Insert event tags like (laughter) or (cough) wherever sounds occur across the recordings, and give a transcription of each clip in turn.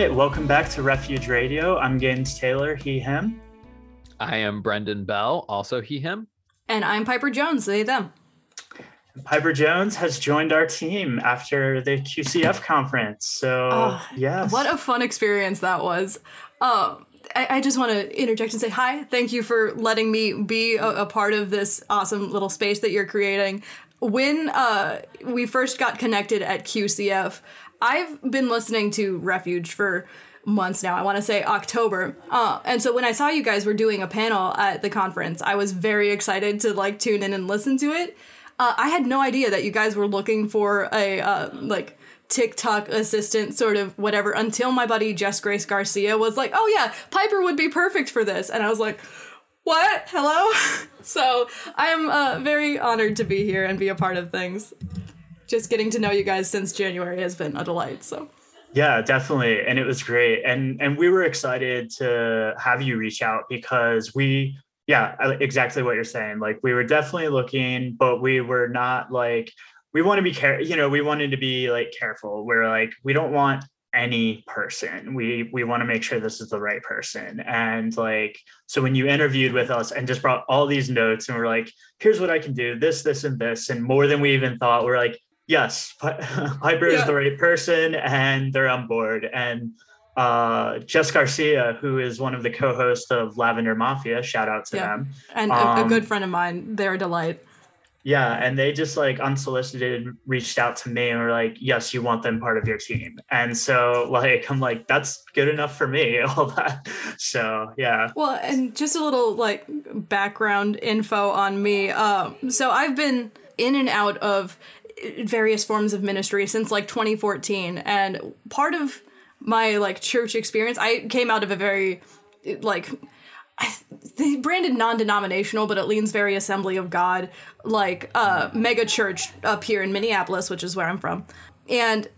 All right, welcome back to Refuge Radio. I'm Gaines Taylor, he, him. I am Brendan Bell, also he, him. And I'm Piper Jones, they, them. Piper Jones has joined our team after the QCF conference. So, oh, yeah. What a fun experience that was. Um, I, I, just want to interject and say hi. Thank you for letting me be a, a part of this awesome little space that you're creating. When uh, we first got connected at QCF, I've been listening to Refuge for months now. I want to say October. Uh, and so when I saw you guys were doing a panel at the conference, I was very excited to like tune in and listen to it. Uh, I had no idea that you guys were looking for a uh, like TikTok assistant sort of whatever until my buddy Jess Grace Garcia was like, "Oh yeah, Piper would be perfect for this," and I was like. What? Hello? (laughs) so I'm uh, very honored to be here and be a part of things just getting to know you guys since January has been a delight. So yeah, definitely. And it was great. And and we were excited to have you reach out because we yeah, exactly what you're saying. Like we were definitely looking, but we were not like we want to be care you know, we wanted to be like careful. We're like we don't want any person. We we want to make sure this is the right person. And like so when you interviewed with us and just brought all these notes and we're like, here's what I can do, this, this, and this, and more than we even thought, we're like, yes, (laughs) Piper yeah. is the right person and they're on board. And uh, Jess Garcia, who is one of the co-hosts of Lavender Mafia, shout out to yeah. them. And um, a, a, good friend of mine, they're a delight. Yeah, and they just like unsolicited reached out to me and were like, "Yes, you want them part of your team." And so like I'm like, "That's good enough for me." (laughs) All that. So yeah. Well, and just a little like background info on me. Um, so I've been in and out of various forms of ministry since like 2014 and part of my like church experience i came out of a very like they branded non-denominational but it leans very assembly of god like uh mega church up here in minneapolis which is where i'm from. And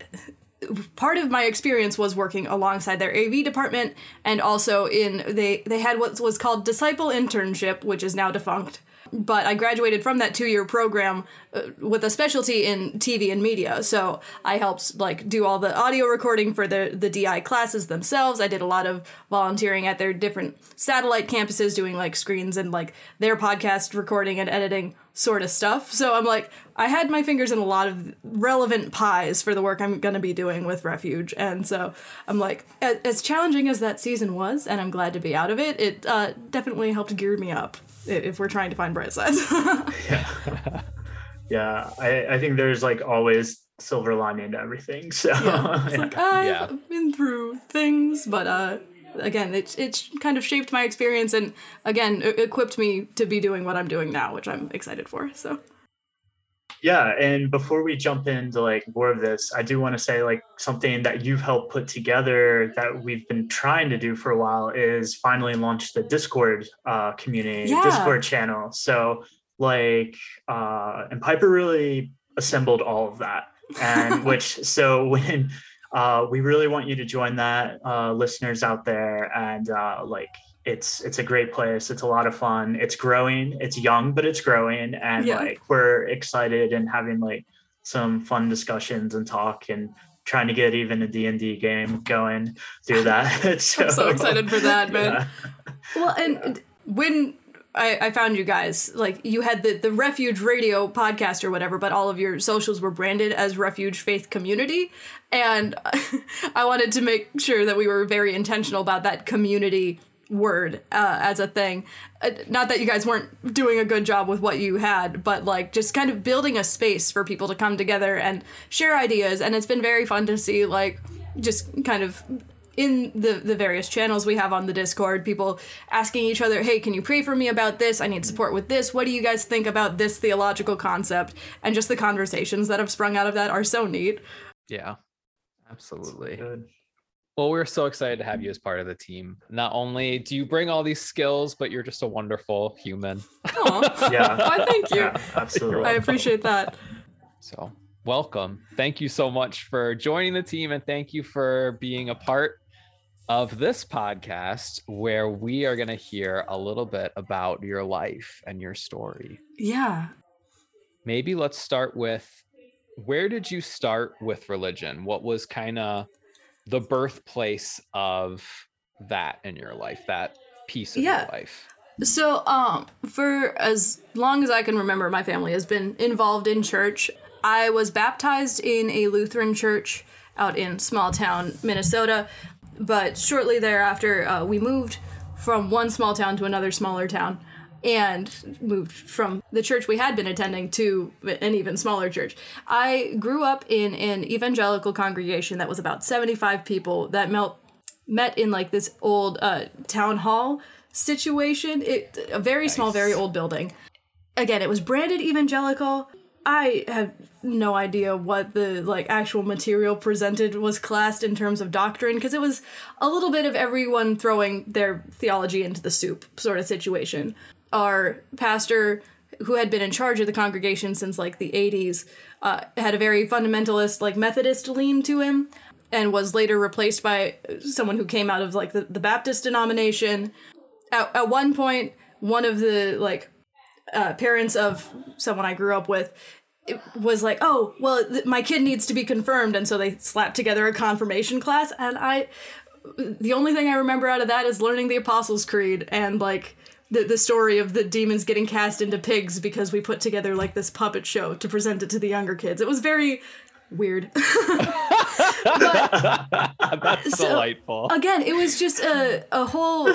part of my experience was working alongside their AV department and also in they they had what was called disciple internship which is now defunct but I graduated from that two year program uh, with a specialty in TV and media. So I helped like do all the audio recording for the the DI classes themselves. I did a lot of volunteering at their different satellite campuses, doing like screens and like their podcast recording and editing sort of stuff. So I'm like, I had my fingers in a lot of relevant pies for the work I'm going to be doing with Refuge. And so I'm like, as challenging as that season was, and I'm glad to be out of it, it uh, definitely helped gear me up if we're trying to find bright sides. (laughs) yeah. (laughs) Yeah. I, I think there's like always silver lining to everything. (laughs) So yeah. it's like I've yeah. been through things, but uh again, it's it's kind of shaped my experience and again equipped me to be doing what I'm doing now, which I'm excited for. So yeah and before we jump into like more of this i do want to say like something that you've helped put together that we've been trying to do for a while is finally launch the discord uh, community yeah. discord channel so like uh, and piper really assembled all of that and (laughs) which so when uh, we really want you to join that uh, listeners out there and uh, like it's it's a great place. It's a lot of fun. It's growing. It's young but it's growing. And yeah. like we're excited and having like some fun discussions and talk and trying to get even a D&D game going through (laughs) that. (laughs) So, I'm so excited for that man. yeah. well and when I, I found you guys like you had the the refuge radio podcast or whatever but all of your socials were branded as refuge faith community. And (laughs) i wanted to make sure that we were very intentional about that community word uh, as a thing. Uh, not that you guys weren't doing a good job with what you had, but like just kind of building a space for people to come together and share ideas. And it's been very fun to see like just kind of in the the various channels we have on the discord people asking each other hey can you pray for me about this? I need support with this. What do you guys think about this theological concept? And just the conversations that have sprung out of that are so neat. Yeah. Absolutely well, we're so excited to have you as part of the team. Not only do you bring all these skills, but you're just a wonderful human. (laughs) yeah. (laughs) Why, thank you. Yeah, absolutely. I appreciate that. So, welcome. Thank you so much for joining the team and thank you for being a part of this podcast where we are going to hear a little bit about your life and your story. Yeah. Maybe let's start with where did you start with religion? What was kind of the birthplace of that in your life, that piece of Yeah. your life. So, um, for as long as I can remember, my family has been involved in church. I was baptized in a Lutheran church out in small town Minnesota, but shortly thereafter, uh, we moved from one small town to another smaller town and moved from the church we had been attending to an even smaller church. I grew up in an evangelical congregation that was about 75 people that met met in like this old uh, town hall situation. It a very small, very old building. Again, it was branded evangelical. I have no idea what the like actual material presented was classed in terms of doctrine because it was a little bit of everyone throwing their theology into the soup sort of situation. Our pastor, who had been in charge of the congregation since like the 80s, uh, had a very fundamentalist, like Methodist lean to him, and was later replaced by someone who came out of like the, the Baptist denomination. At, at one point, one of the like uh, parents of someone I grew up with it was like, oh, well, th- my kid needs to be confirmed. And so they slapped together a confirmation class. And I, the only thing I remember out of that is learning the Apostles' Creed and like the, the story of the demons getting cast into pigs because we put together like this puppet show to present it to the younger kids. It was very weird. (laughs) (laughs) That's So- delightful. again, it was just a a whole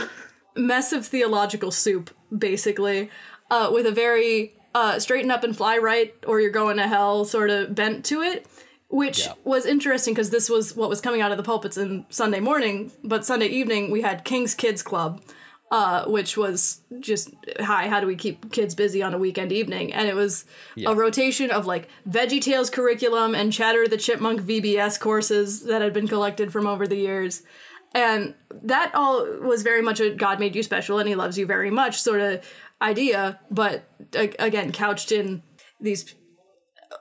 mess of theological soup, basically, uh, with a very uh, straighten up and fly right, or you're going to hell sort of bent to it. Which Yeah. was interesting because this was what was coming out of the pulpits in Sunday morning, but Sunday evening we had King's Kids Club, uh, which was just hi, how do we keep kids busy on a weekend evening? And it was Yeah. a rotation of like Veggie Tales curriculum and Chatter the Chipmunk VBS courses that had been collected from over the years. And that all was very much a God made you special and he loves you very much sort of idea, but again, couched in these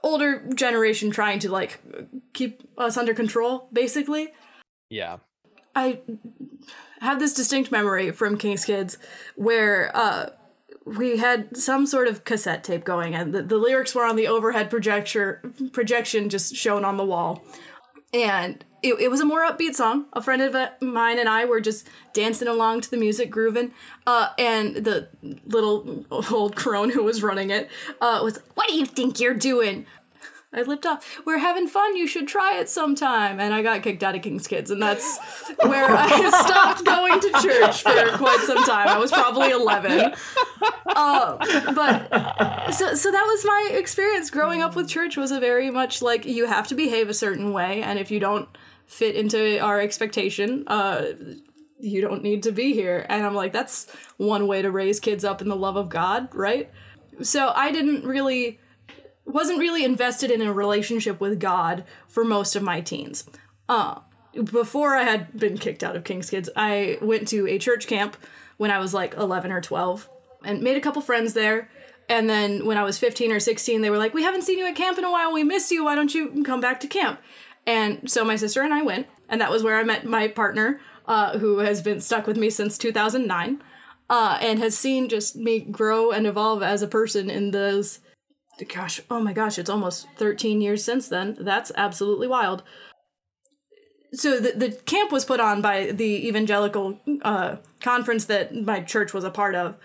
older generation trying to like keep us under control, basically. yeah. I have this distinct memory from King's Kids where uh, we had some sort of cassette tape going, and the, the lyrics were on the overhead projector projection just shown on the wall. And it, it was a more upbeat song. A friend of uh, mine and I were just dancing along to the music, grooving. Uh, and the little old crone who was running it uh, was, What do you think you're doing? I lipped off. We're having fun. You should try it sometime. And I got kicked out of King's Kids, and that's where I (laughs) stopped going to church for quite some time. I was probably eleven. Uh, but so so that was my experience growing up with church. Was a very much like you have to behave a certain way, and if you don't fit into our expectation, uh, you don't need to be here. And I'm like, that's one way to raise kids up in the love of God, right? So I didn't really wasn't really invested in a relationship with God for most of my teens. Uh, before I had been kicked out of King's Kids, I went to a church camp when I was like 11 or 12 and made a couple friends there. And then when I was 15 or 16, they were like, We haven't seen you at camp in a while. We miss you. Why don't you come back to camp? And so my sister and I went. And that was where I met my partner, uh, who has been stuck with me since 2009 uh, and has seen just me grow and evolve as a person in those gosh, oh my gosh, it's almost 13 years since then. That's absolutely wild. So the, the camp was put on by the evangelical uh, conference that my church was a part of.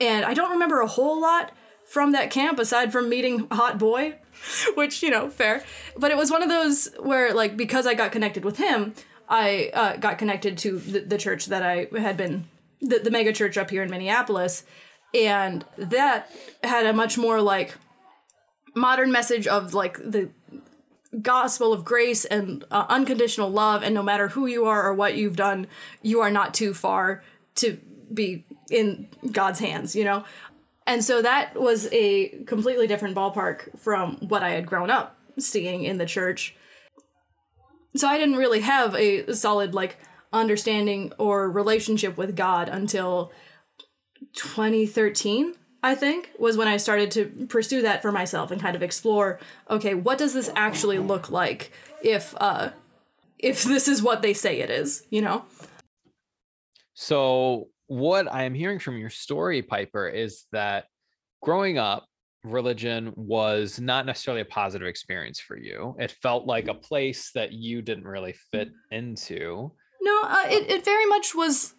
And I don't remember a whole lot from that camp aside from meeting Hot Boy, (laughs) which, you know, fair. But it was one of those where, like, because I got connected with him, I uh, got connected to the, the church that I had been, the, the mega church up here in Minneapolis. And that had a much more, like, modern message of like the gospel of grace and uh, unconditional love and no matter who you are or what you've done you are not too far to be in god's hands you know? And so that was a completely different ballpark from what i had grown up seeing in the church. So i didn't really have a solid like understanding or relationship with god until 2013 I think was when I started to pursue that for myself and kind of explore okay what does this actually look like if uh if (laughs) this is what they say it is you know So, what I am hearing from your story, Piper, is that growing up, religion was not necessarily a positive experience for you. It felt like a place that you didn't really fit into. No, uh, it, it very much was.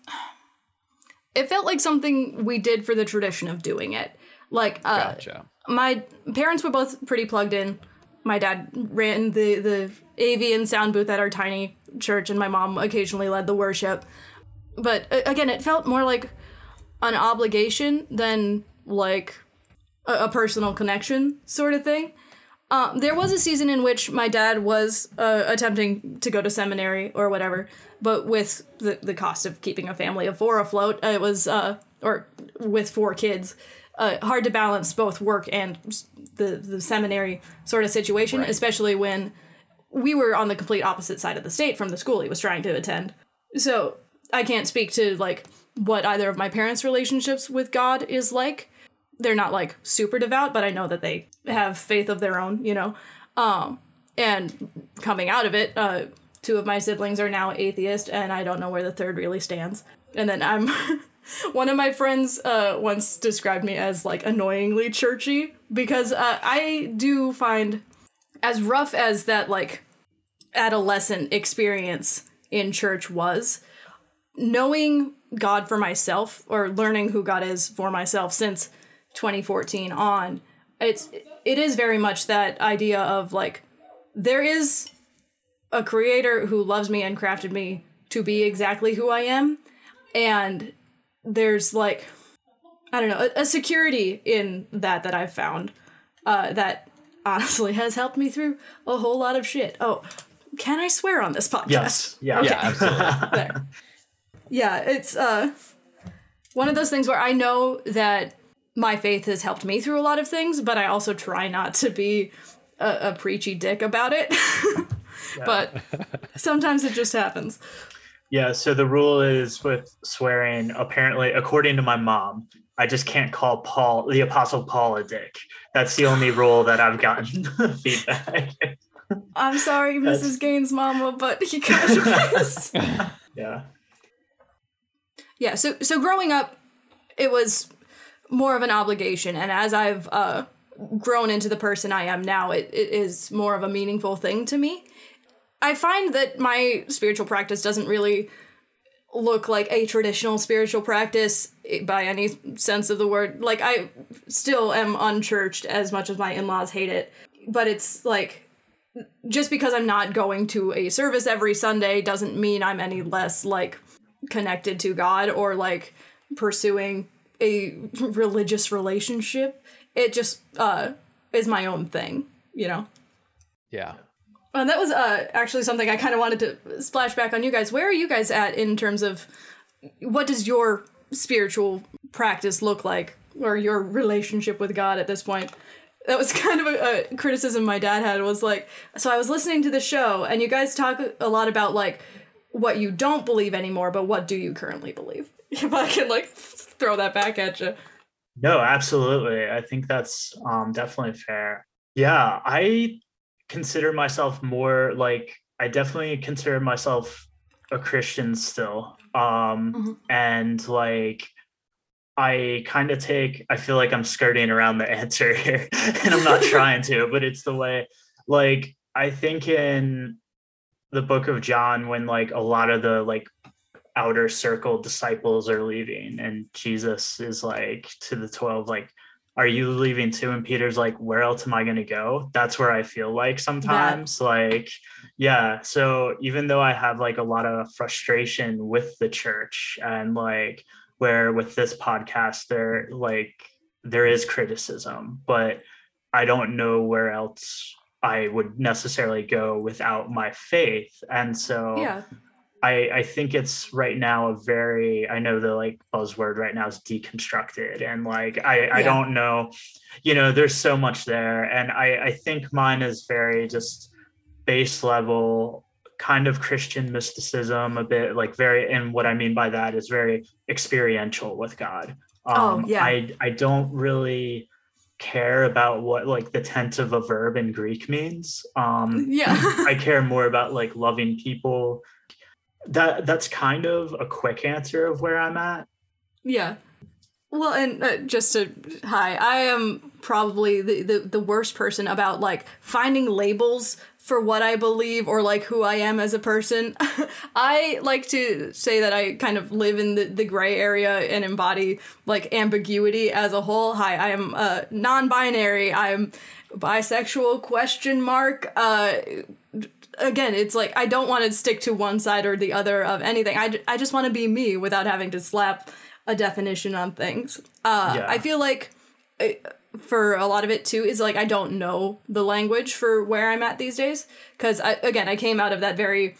It felt like something we did for the tradition of doing it. Like, uh, Gotcha. my parents were both pretty plugged in. My dad ran the the AV and sound booth at our tiny church, and my mom occasionally led the worship. But uh, again, it felt more like an obligation than like a, a personal connection sort of thing. Um, there was a season in which my dad was uh, attempting to go to seminary or whatever, but with the, the cost of keeping a family of four afloat, it was, uh, or with four kids, uh, hard to balance both work and the, the seminary sort of situation, Right. especially when we were on the complete opposite side of the state from the school he was trying to attend. So I can't speak to like what either of my parents' relationships with God is like. They're not like super devout, but I know that they have faith of their own, you know. Um, and coming out of it, uh, two of my siblings are now atheist, and I don't know where the third really stands. And then I'm (laughs) one of my friends uh, once described me as like annoyingly churchy because uh, I do find as rough as that like adolescent experience in church was knowing God for myself or learning who God is for myself since 2014 on it's it is very much that idea of like there is a creator who loves me and crafted me to be exactly who I am and there's like I don't know a, a security in that that I've found uh, that honestly (laughs) has helped me through a whole lot of shit. Oh, can I swear on this podcast? Yes. Yeah. Yeah, absolutely. (laughs) there. Yeah, it's uh one of those things where I know that my faith has helped me through a lot of things, but I also try not to be a, a preachy dick about it. (laughs) But sometimes it just happens. Yeah, so the rule is with swearing, apparently, according to my mom, I just can't call Paul, the Apostle Paul, a dick. That's the only rule that I've gotten (laughs) feedback. I'm sorry, That's- Mrs. Gaines' mama, but he kind of is. yeah. yeah so so growing up it was more of an obligation and as i've uh grown into the person i am now it, it is more of a meaningful thing to me i find that my spiritual practice doesn't really look like a traditional spiritual practice eh, by any sense of the word like i still am unchurched as much as my in-laws hate it but it's like just because i'm not going to a service every sunday doesn't mean i'm any less like connected to God or like pursuing a (laughs) religious relationship. It just uh is my own thing, you know. Yeah. And that was uh actually something I kind of wanted to splash back on you guys. Where are you guys at in terms of what does your spiritual practice look like or your relationship with God at this point? That was (laughs) kind of a, a criticism my dad had was like so I was listening to the show and you guys talk a lot about like what you don't believe anymore, but what do you currently believe? (laughs) If I can like (laughs) throw that back at you. No, absolutely. I think that's um, definitely fair. Yeah, I consider myself more like I definitely consider myself a Christian still. Um, Mhm. and like I kind of take I feel like I'm skirting around the (laughs) answer here and I'm not trying to, but it's the way like I think in the book of John when like a lot of the like outer circle disciples are leaving and Jesus is like to the 12 like are you leaving too and Peter's like where else am I going to go? That's where I feel like sometimes like yeah so even though I have like a lot of frustration with the church and like where with this podcast there like there is criticism but I don't know where else I would necessarily go without my faith. And so Yeah. I, I think it's right now a very I know the like buzzword right now is deconstructed and like I, I don't know you know there's so much there and I, I think mine is very just base level kind of Christian mysticism a bit like very and what I mean by that is very experiential with God Oh, um, yeah. I I don't really care about what like the tense of a verb in Greek means um Yeah. (laughs) I care more about like loving people. That that's kind of a quick answer of where I'm at. Yeah. Well, and uh, just to hi, I am probably the, the the worst person about like finding labels for what I believe or like who I am as a person. (laughs) I like to say that I kind of live in the, the gray area and embody like ambiguity as a whole. Hi, I am uh, non-binary. I'm bisexual question mark. Uh, again, it's like I don't want to stick to one side or the other of anything. I, I just want to be me without having to slap a definition on things. Uh, yeah. I feel like uh, for a lot of it too is like I don't know the language for where I'm at these days because again I came out of that very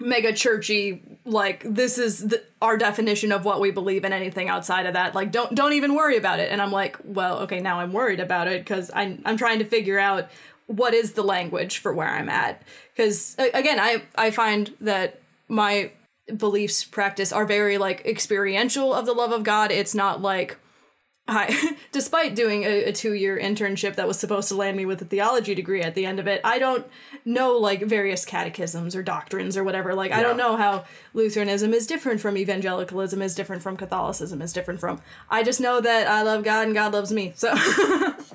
mega churchy like this is the, our definition of what we believe in anything outside of that like don't don't even worry about it and I'm like well okay now I'm worried about it because I'm I'm trying to figure out what is the language for where I'm at because again I I find that my beliefs practice are very like experiential of the love of God it's not like I, (laughs) despite doing a, a two year internship that was supposed to land me with a theology degree at the end of it, I don't know like various catechisms or doctrines or whatever. Like, yeah. I don't know how Lutheranism is different from evangelicalism, is different from Catholicism, is different from. I just know that I love God and God loves me. So, (laughs)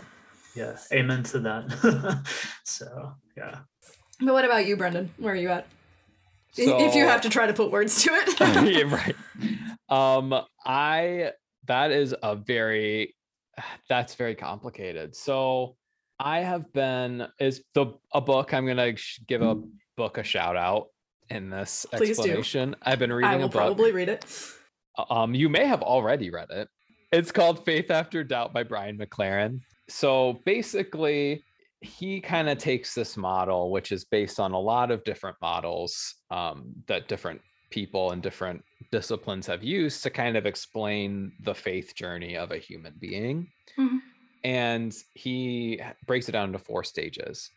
yeah, amen to that. (laughs) so, yeah. But what about you, Brendan? Where are you at? So, if you have to try to put words to it. (laughs) yeah, (laughs) right. Um, I that is a very that's very complicated. So I have been is the a book I'm gonna give a book a shout out in this Please explanation. Do. I've been reading I will a book. Probably read it. Um, you may have already read it. It's called Faith After Doubt by Brian McLaren. So basically, he kind of takes this model, which is based on a lot of different models um, that different people and different disciplines have used to kind of explain the faith journey of a human being. Mm-hmm. And he breaks it down into four stages.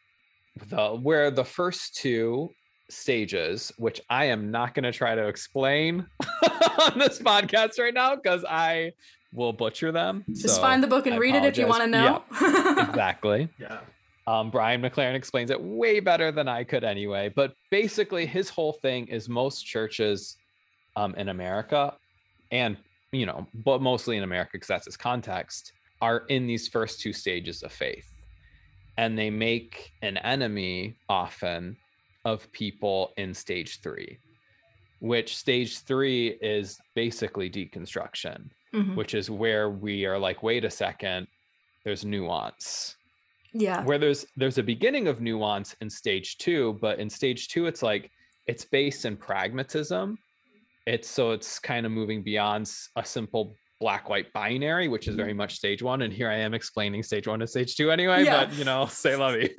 The where the first two stages, which I am not going to try to explain (laughs) on this podcast right now because I will butcher them. Just so find the book and I read apologize. it if you want to know. Yeah, (laughs) exactly. Yeah. Um, Brian McLaren explains it way better than I could anyway. But basically, his whole thing is most churches um, in America, and you know, but mostly in America because that's his context, are in these first two stages of faith, and they make an enemy often of people in stage three, which stage three is basically deconstruction, mm-hmm. which is where we are like, wait a second, there's nuance yeah where there's there's a beginning of nuance in stage two but in stage two it's like it's based in pragmatism it's so it's kind of moving beyond a simple black white binary which is very mm-hmm. much stage one and here i am explaining stage one to stage two anyway yeah. but you know (laughs) say lovey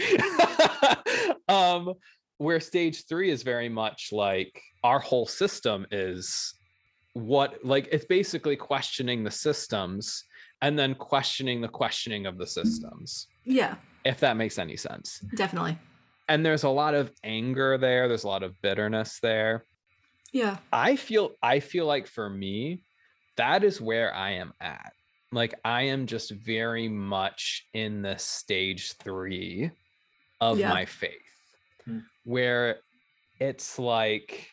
(laughs) um where stage three is very much like our whole system is what like it's basically questioning the systems and then questioning the questioning of the systems yeah. If that makes any sense. Definitely. And there's a lot of anger there, there's a lot of bitterness there. Yeah. I feel I feel like for me that is where I am at. Like I am just very much in the stage 3 of yeah. my faith. Hmm. Where it's like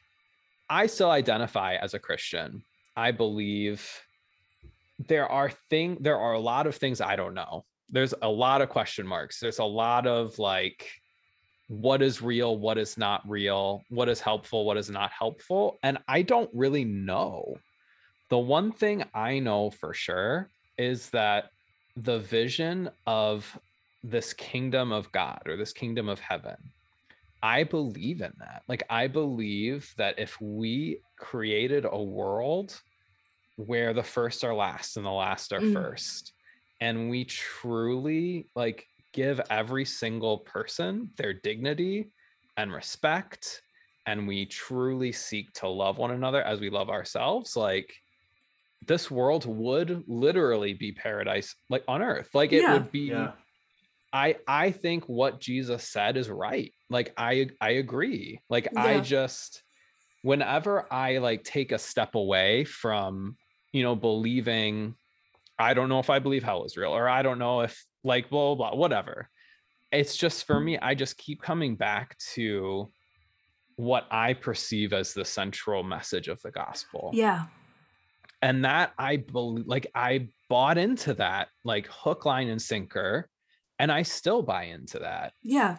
I still identify as a Christian. I believe there are thing there are a lot of things I don't know there's a lot of question marks. There's a lot of like, what is real, what is not real, what is helpful, what is not helpful. And I don't really know. The one thing I know for sure is that the vision of this kingdom of God or this kingdom of heaven, I believe in that. Like, I believe that if we created a world where the first are last and the last are mm. first, and we truly like give every single person their dignity and respect and we truly seek to love one another as we love ourselves like this world would literally be paradise like on earth like it yeah. would be yeah. i i think what jesus said is right like i i agree like yeah. i just whenever i like take a step away from you know believing I don't know if I believe hell is real, or I don't know if like blah blah, blah whatever. It's just for me, I just keep coming back to what I perceive as the central message of the gospel. Yeah. and that i believe like i bought into that like hook line and sinker and i still buy into that Yeah.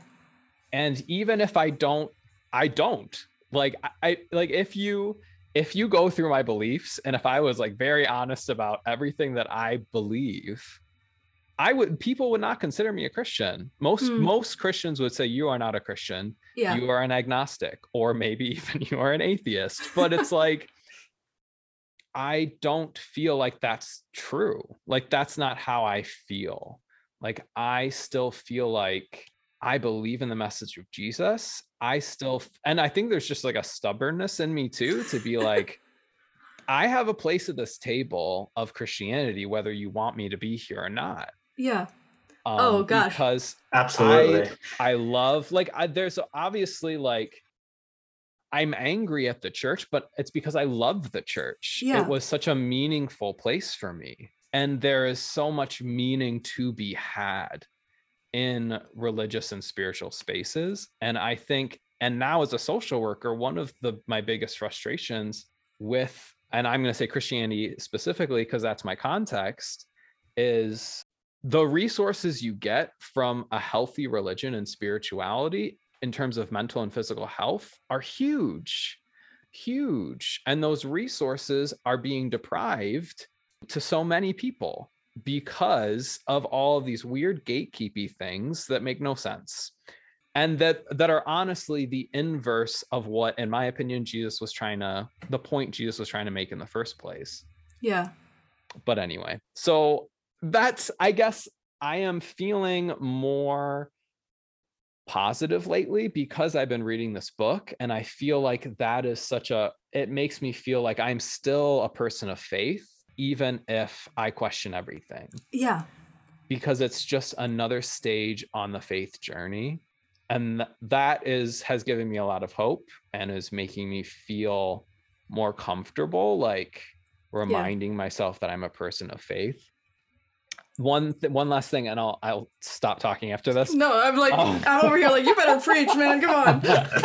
And even if i don't i don't. Like I- like if you if you go through my beliefs and if i was like very honest about everything that i believe i would people would not consider me a christian. Most Hmm. most christians would say you are not a christian. Yeah. you are an agnostic or maybe (laughs) even you are an atheist. But it's like i don't feel like that's true. Like that's not how i feel. Like i still feel like i believe in the message of jesus i still and i think there's just like a stubbornness in me too to be (laughs) like i have a place at this table of christianity whether you want me to be here or not yeah. um, Oh, gosh. because Absolutely. I love like I, there's obviously like I'm angry at the church, but it's because I love the church. Yeah. It was such a meaningful place for me. And there is so much meaning to be had in religious and spiritual spaces. And I think, and now as a social worker, one of the my biggest frustrations with, and I'm going to say Christianity specifically because that's my context, is the resources you get from a healthy religion and spirituality in terms of mental and physical health are huge huge and those resources are being deprived to so many people because of all of these weird gatekeepy things that make no sense and that that are honestly the inverse of what in my opinion Jesus was trying to the point Jesus was trying to make in the first place Yeah. but anyway so that's i guess i am feeling more positive lately because i've been reading this book and i feel like that is such a it makes me feel like i'm still a person of faith even if i question everything Yeah. because it's just another stage on the faith journey and th- that is has given me a lot of hope and is making me feel more comfortable like reminding myself that i'm a person of faith one th- one last thing and i'll i'll stop talking after this No, I'm like, Oh. I'm over here like, you better preach, man. Come on.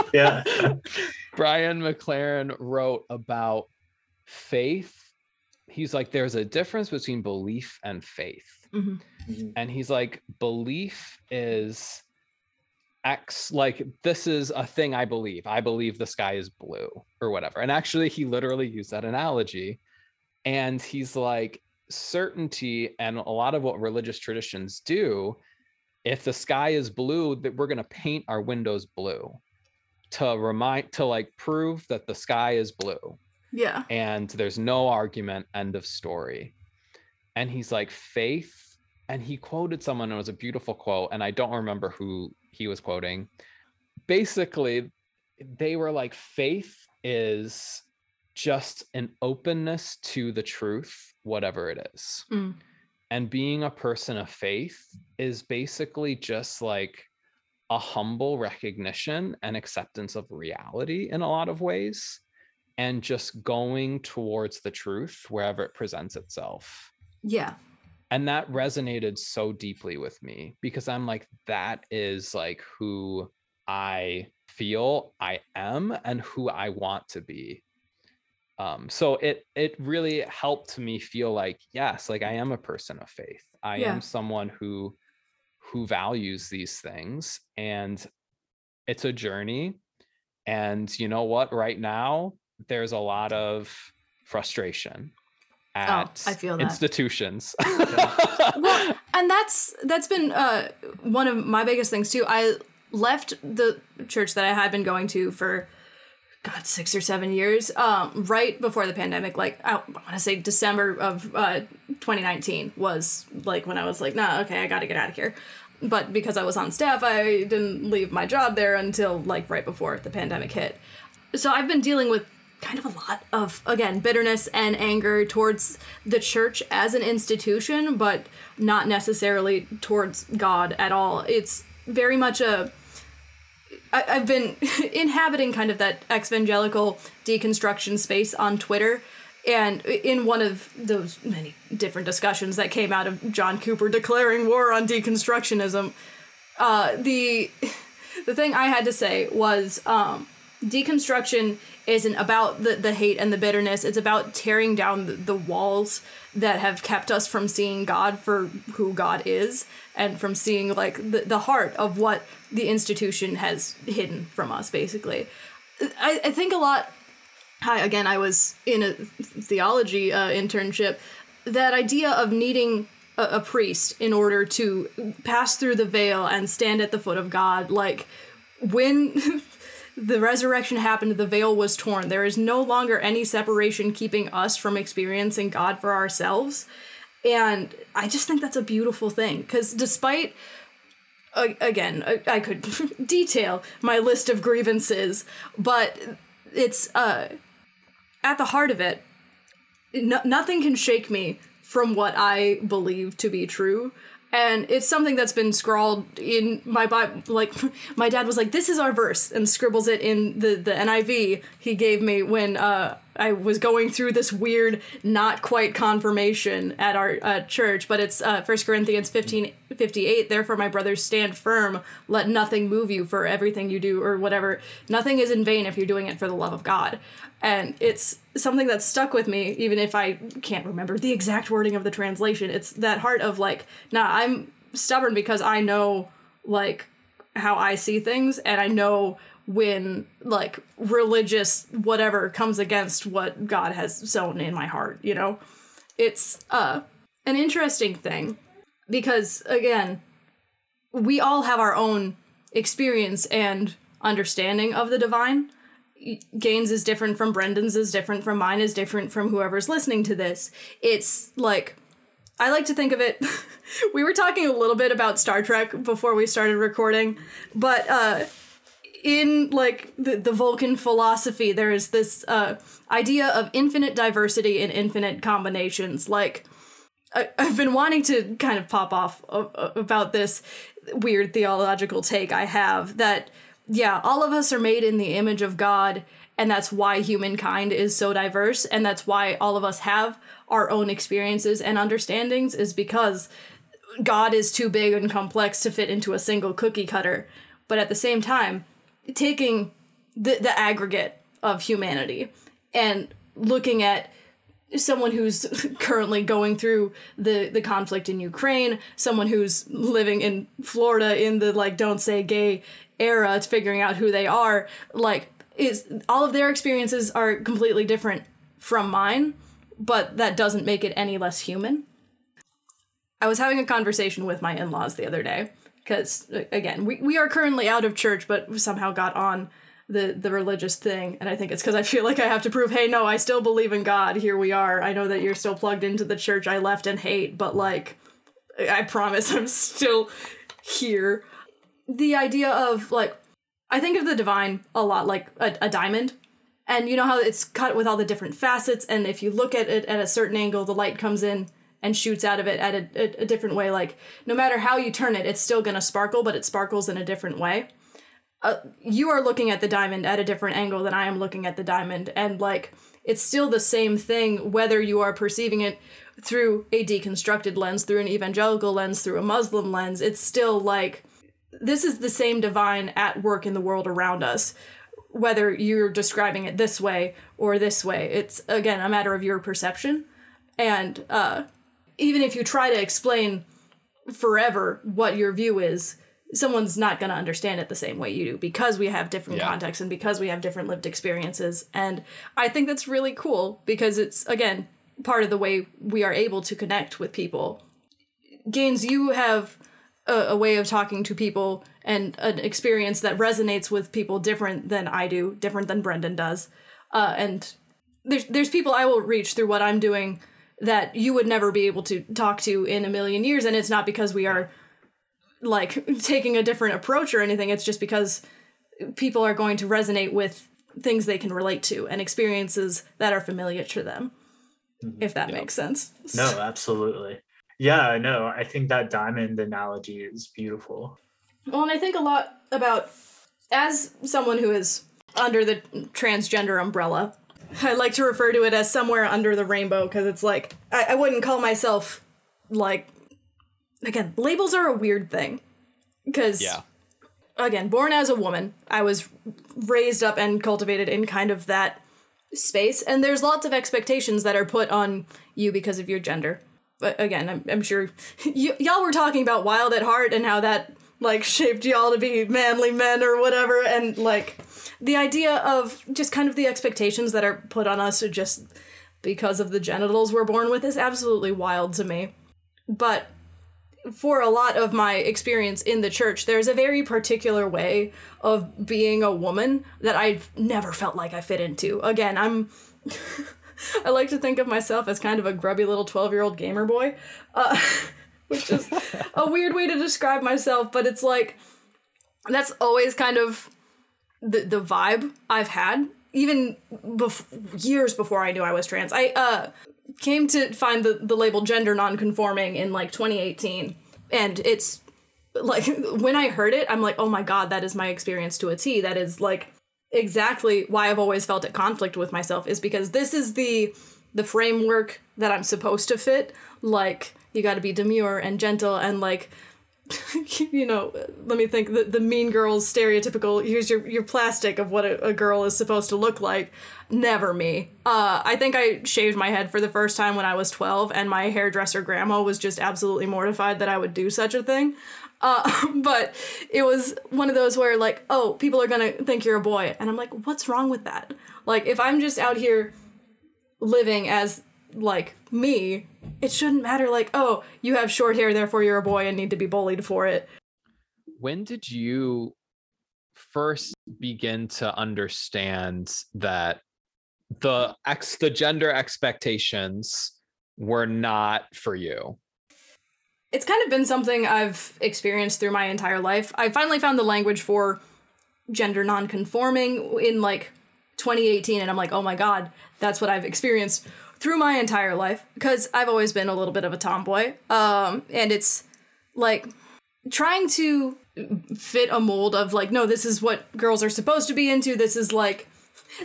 (laughs) yeah. (laughs) Brian McLaren wrote about faith. He's like, there's a difference between belief and faith. Mhm. And he's like, belief is X, like, this is a thing I believe. I believe the sky is blue or whatever. And actually, he literally used that analogy. And he's like, certainty and a lot of what religious traditions do if the sky is blue that we're going to paint our windows blue to remind to like prove that the sky is blue Yeah. and there's no argument end of story and he's like faith and he quoted someone it was a beautiful quote and i don't remember who he was quoting basically they were like faith is just an openness to the truth whatever it is Mm. and being a person of faith is basically just like a humble recognition and acceptance of reality in a lot of ways and just going towards the truth wherever it presents itself. Yeah. and that resonated so deeply with me because i'm like that is like who i feel i am and who i want to be. Um so it it really helped me feel like yes like i am a person of faith. I Yeah. am someone who who values these things and it's a journey. And you know what? Right now there's a lot of frustration at Oh, I feel that. institutions. (laughs) Well and that's that's been uh one of my biggest things too. I left the church that i had been going to for god six or seven years um right before the pandemic like i, want to say december of uh 2019 was like when i was like nah okay i gotta get out of here. But because i was on staff i didn't leave my job there until like right before the pandemic hit. So I've been dealing with kind of a lot of again bitterness and anger towards the church as an institution, but not necessarily towards God at all. It's very much a I, I've been (laughs) inhabiting kind of that evangelical deconstruction space on Twitter. And in one of those many different discussions that came out of John Cooper declaring war on deconstructionism, uh, the (laughs) the thing I had to say was um, deconstruction isn't about the, the hate and the bitterness. It's about tearing down the, the walls that have kept us from seeing god for who god is and from seeing like the, the heart of what the institution has hidden from us basically. I, I think a lot hi again i was in a theology uh, internship that idea of needing a, a priest in order to pass through the veil and stand at the foot of god like when (laughs) the resurrection happened, the veil was torn. There is no longer any separation keeping us from experiencing God for ourselves. And I just think that's a beautiful thing because despite again, I, I could (laughs) detail my list of grievances, but it's uh, at the heart of it, no, nothing can shake me from what I believe to be true and it's something that's been scrawled in my bible like (laughs) my dad was like this is our verse and scribbles it in the the niv he gave me when uh i was going through this weird not quite confirmation at our uh, church but it's uh 1 corinthians 15 58 therefore my brothers stand firm. Let nothing move you for everything you do or whatever. Nothing is in vain if you're doing it for the love of god. And it's something that's stuck with me even if i can't remember the exact wording of the translation. It's that heart of like nah i'm stubborn because i know like how i see things and i know when like religious whatever comes against what god has sown in my heart you know it's uh an interesting thing because again we all have our own experience and understanding of the divine Gaines is different from Brendan's is different from mine is different from whoever's listening to this. It's like I like to think of it (laughs) we were talking a little bit about Star Trek before we started recording, but uh in like the, the Vulcan philosophy, there is this uh, idea of infinite diversity and infinite combinations. Like, I, have been wanting to kind of pop off about this weird theological take I have that yeah, all of us are made in the image of God, and that's why humankind is so diverse, and that's why all of us have our own experiences and understandings, is because God is too big and complex to fit into a single cookie cutter. But at the same time, taking the, the aggregate of humanity and looking at someone who's (laughs) currently going through the the conflict in Ukraine, someone who's living in Florida in the like don't say gay era to figuring out who they are like is all of their experiences are completely different from mine but that doesn't make it any less human. I was having a conversation with my in-laws the other day because again we, we are currently out of church but somehow got on the the religious thing and i think it's because i feel (laughs) like i have to prove hey no i still believe in god. Here we are. I know that you're still plugged into the church. I left and hate but like i promise (laughs) i'm still here. The idea of like I think of the divine a lot like a, a, diamond. And you know how it's cut with all the different facets, and if you look at it at a certain angle, the light comes in and shoots out of it at a, a, different way. Like, no matter how you turn it, it's still gonna sparkle, but it sparkles in a different way. Uh, you are looking at the diamond at a different angle than I am looking at the diamond, and like, it's still the same thing whether you are perceiving it through a deconstructed lens, through an evangelical lens, through a Muslim lens. It's still like this is the same divine at work in the world around us whether you're describing it this way or this way it's again a matter of your perception and uh, even if you try to explain forever what your view is someone's not going to understand it the same way you do because we have different yeah. contexts and because we have different lived experiences and i think that's really cool because it's again part of the way we are able to connect with people gaines you have a, a way of talking to people and an experience that resonates with people different than I do, different than Brendan does. Uh, and there's there's people I will reach through what I'm doing that you would never be able to talk to in a million years, and it's not because we are like (laughs) taking a different approach or anything. It's just because people are going to resonate with things they can relate to and experiences that are familiar to them. Mm-hmm. If that makes sense. No, absolutely. Yeah, no, I think that diamond analogy is beautiful. Well, and I think a lot about as someone who is under the transgender umbrella, I like to refer to it as somewhere under the rainbow because it's like I, I wouldn't call myself like again labels are a weird thing because yeah again, born as a woman. I was raised up and cultivated in kind of that space, and there's lots of expectations that are put on you because of your gender. But again, I'm, I'm sure (laughs) y- y'all were talking about Wild at Heart and how that like shaped y'all to be manly men or whatever, and like the idea of just kind of the expectations that are put on us just because of the genitals we're born with is absolutely wild to me. But for a lot of my experience in the church, there's a very particular way of being a woman that I've never felt like I fit into. Again, I'm. (laughs) I like to think of myself as kind of a grubby little 12 year old gamer boy, uh, (laughs) which is a weird way to describe myself, but it's like that's always kind of the, the vibe I've had. Even bef- years before I knew I was trans, I uh, came to find the, the label gender nonconforming in like 2018 and it's like (laughs) when i heard it i'm like oh my god that is my experience to a t that is like exactly why i've always felt at conflict with myself is because this is the the framework that i'm supposed to fit like you got to be demure and gentle and like (laughs) you know, let me think the, the mean girls stereotypical here's your, your plastic of what a, a girl is supposed to look like. Never me. Uh, I think I shaved my head for the first time when I was 12, and my hairdresser grandma was just absolutely mortified that I would do such a thing. Uh, (laughs) but it was one of those where, like, oh, people are gonna think you're a boy. And I'm like, what's wrong with that? Like, if I'm just out here living as like me, it shouldn't matter like, oh, you have short hair, therefore you're a boy and need to be bullied for it. When did you first begin to understand that the ex the gender expectations were not for you? It's kind of been something I've experienced through my entire life. I finally found the language for gender nonconforming in like 2018 and I'm like, "Oh my god, that's what I've experienced through my entire life because I've always been a little bit of a tomboy. Um, and it's like trying to fit a mold of like, no, this is what girls are supposed to be into. This is like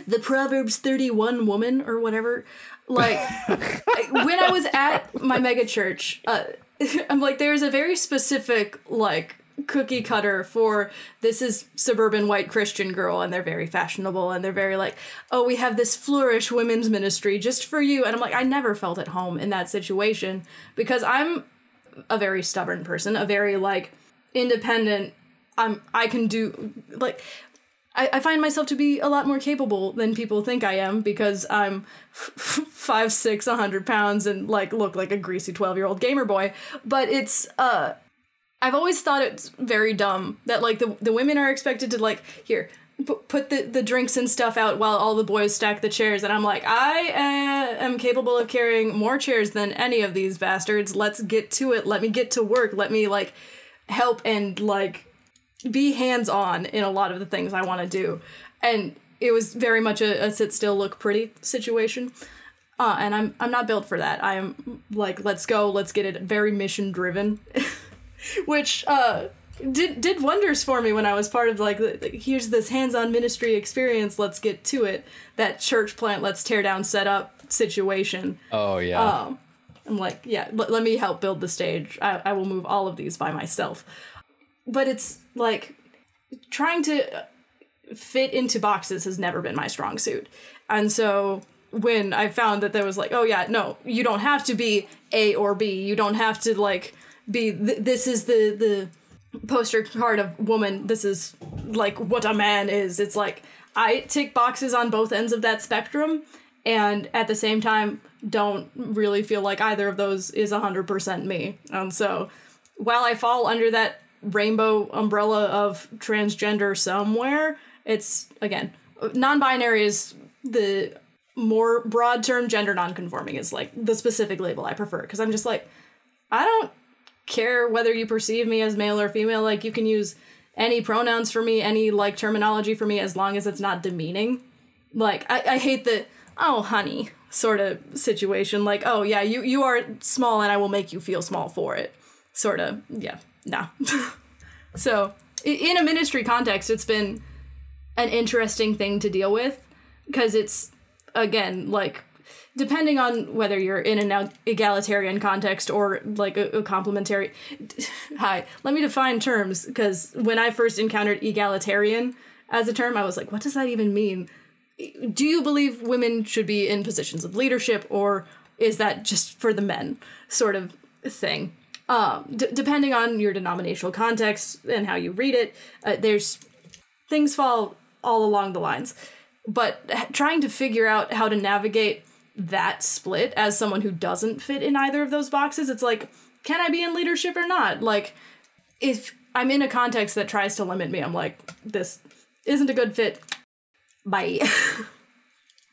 the Proverbs 31 woman or whatever. Like (laughs) when I was at my mega church, uh, (laughs) I'm like, there's a very specific like cookie cutter for this is suburban white Christian girl and they're very fashionable and they're very like, oh, we have this flourish women's ministry just for you. And I'm like, I never felt at home in that situation because I'm a very stubborn person, a very like independent. I'm I can do like I, I find myself to be a lot more capable than people think I am because I'm (laughs) five six, a hundred pounds, and like look like a greasy twelve year old gamer boy. But it's uh I've always thought it's very dumb that like the the women are expected to like here put, put the, the drinks and stuff out while all the boys stack the chairs and I'm like I uh, am capable of carrying more chairs than any of these bastards. Let's get to it. Let me get to work. Let me like help and like be hands on in a lot of the things I want to do. And it was very much a, a sit still look pretty situation. Uh, and I'm I'm not built for that. I'm like let's go, let's get it very mission driven. (laughs) (laughs) which uh, did did wonders for me when I was part of like here's this hands-on ministry experience. Let's get to it. That church plant, let's tear down, set up situation. Oh yeah. Um, I'm like, yeah, l- let me help build the stage. I, I will move all of these by myself. But it's like trying to fit into boxes has never been my strong suit. And so when I found that there was like, oh yeah, no, you don't have to be A or B. You don't have to like be th- this is the the poster card of woman. This is like what a man is. It's like i tick boxes on both ends of that spectrum and at the same time don't really feel like either of those is 100% me. And so while i fall under that rainbow umbrella of transgender somewhere it's again non-binary is the more broad term gender non-conforming is like the specific label i prefer because i'm just like i don't care whether you perceive me as male or female. Like you can use any pronouns for me, any like terminology for me, as long as it's not demeaning. Like I, I hate the oh honey sort of situation. Like oh yeah, you you are small and I will make you feel small for it. Sort of yeah no. (laughs) so in a ministry context, it's been an interesting thing to deal with because it's again like depending on whether you're in an egalitarian context or like a, a complementary (laughs) hi let me define terms because when i first encountered egalitarian as a term i was like what does that even mean? Do you believe women should be in positions of leadership or is that just for the men sort of thing? Um, d- depending on your denominational context and how you read it uh, there's things fall all along the lines. But trying to figure out how to navigate that split as someone who doesn't fit in either of those boxes it's like can i be in leadership or not? Like if i'm in a context that tries to limit me i'm like this isn't a good fit. Bye. (laughs)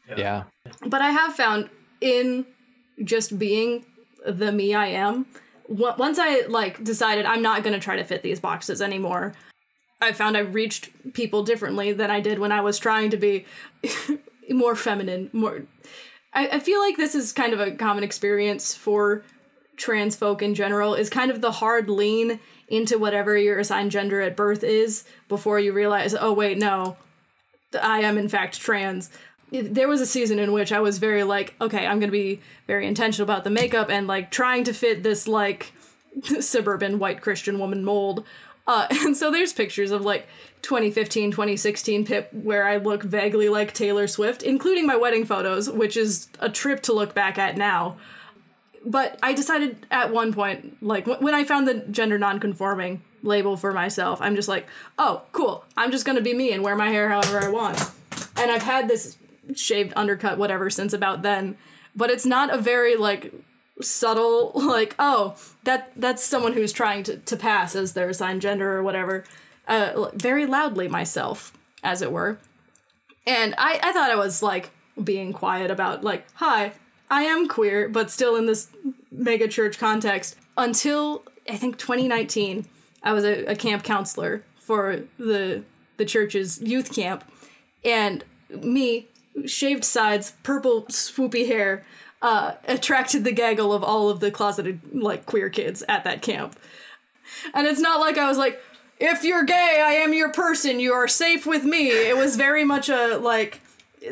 Yeah. yeah. But i have found in just being the me i am once i like decided i'm not going to try to fit these boxes anymore I found I reached people differently than I did when I was trying to be (laughs) more feminine, more I, I feel like this is kind of a common experience for trans folk in general, is kind of the hard lean into whatever your assigned gender at birth is before you realize, oh wait, no, I am in fact trans. There was a season in which I was very like, okay, I'm gonna be very intentional about the makeup and like trying to fit this like (laughs) suburban white Christian woman mold uh, (laughs) and so there's pictures of like 2015, 2016 Pip where I look vaguely like Taylor Swift, including my wedding photos, which is a trip to look back at now. But I decided at one point, like when I found the gender nonconforming label for myself, I'm just like, oh, cool. I'm just gonna be me and wear my hair however I want. And I've had this shaved undercut, whatever, since about then. But it's not a very like subtle (laughs) like oh that that's someone who's trying to, to pass as their assigned gender or whatever uh, very loudly myself as it were. And I, I thought i was like being quiet about like hi i am queer but still in this mega church context until i think 2019 i was a, a camp counselor for the the church's youth camp. And me shaved sides purple swoopy hair uh, attracted the gaggle of all of the closeted like queer kids at that camp. And it's not like I was like, if you're gay, I am your person. You are safe with me. It was very much a like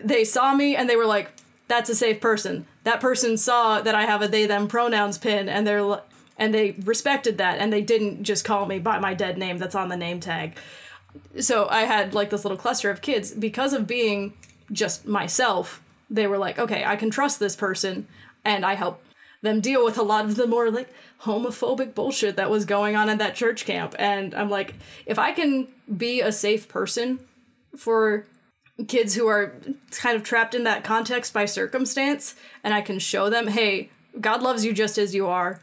they saw me and they were like, that's a safe person. That person saw that I have a they them pronouns pin and they're and they respected that and they didn't just call me by my dead name that's on the name tag. So I had like this little cluster of kids because of being just myself they were like, okay, I can trust this person, and I help them deal with a lot of the more like homophobic bullshit that was going on in that church camp. And I'm like, if I can be a safe person for kids who are kind of trapped in that context by circumstance, and I can show them, hey, God loves you just as you are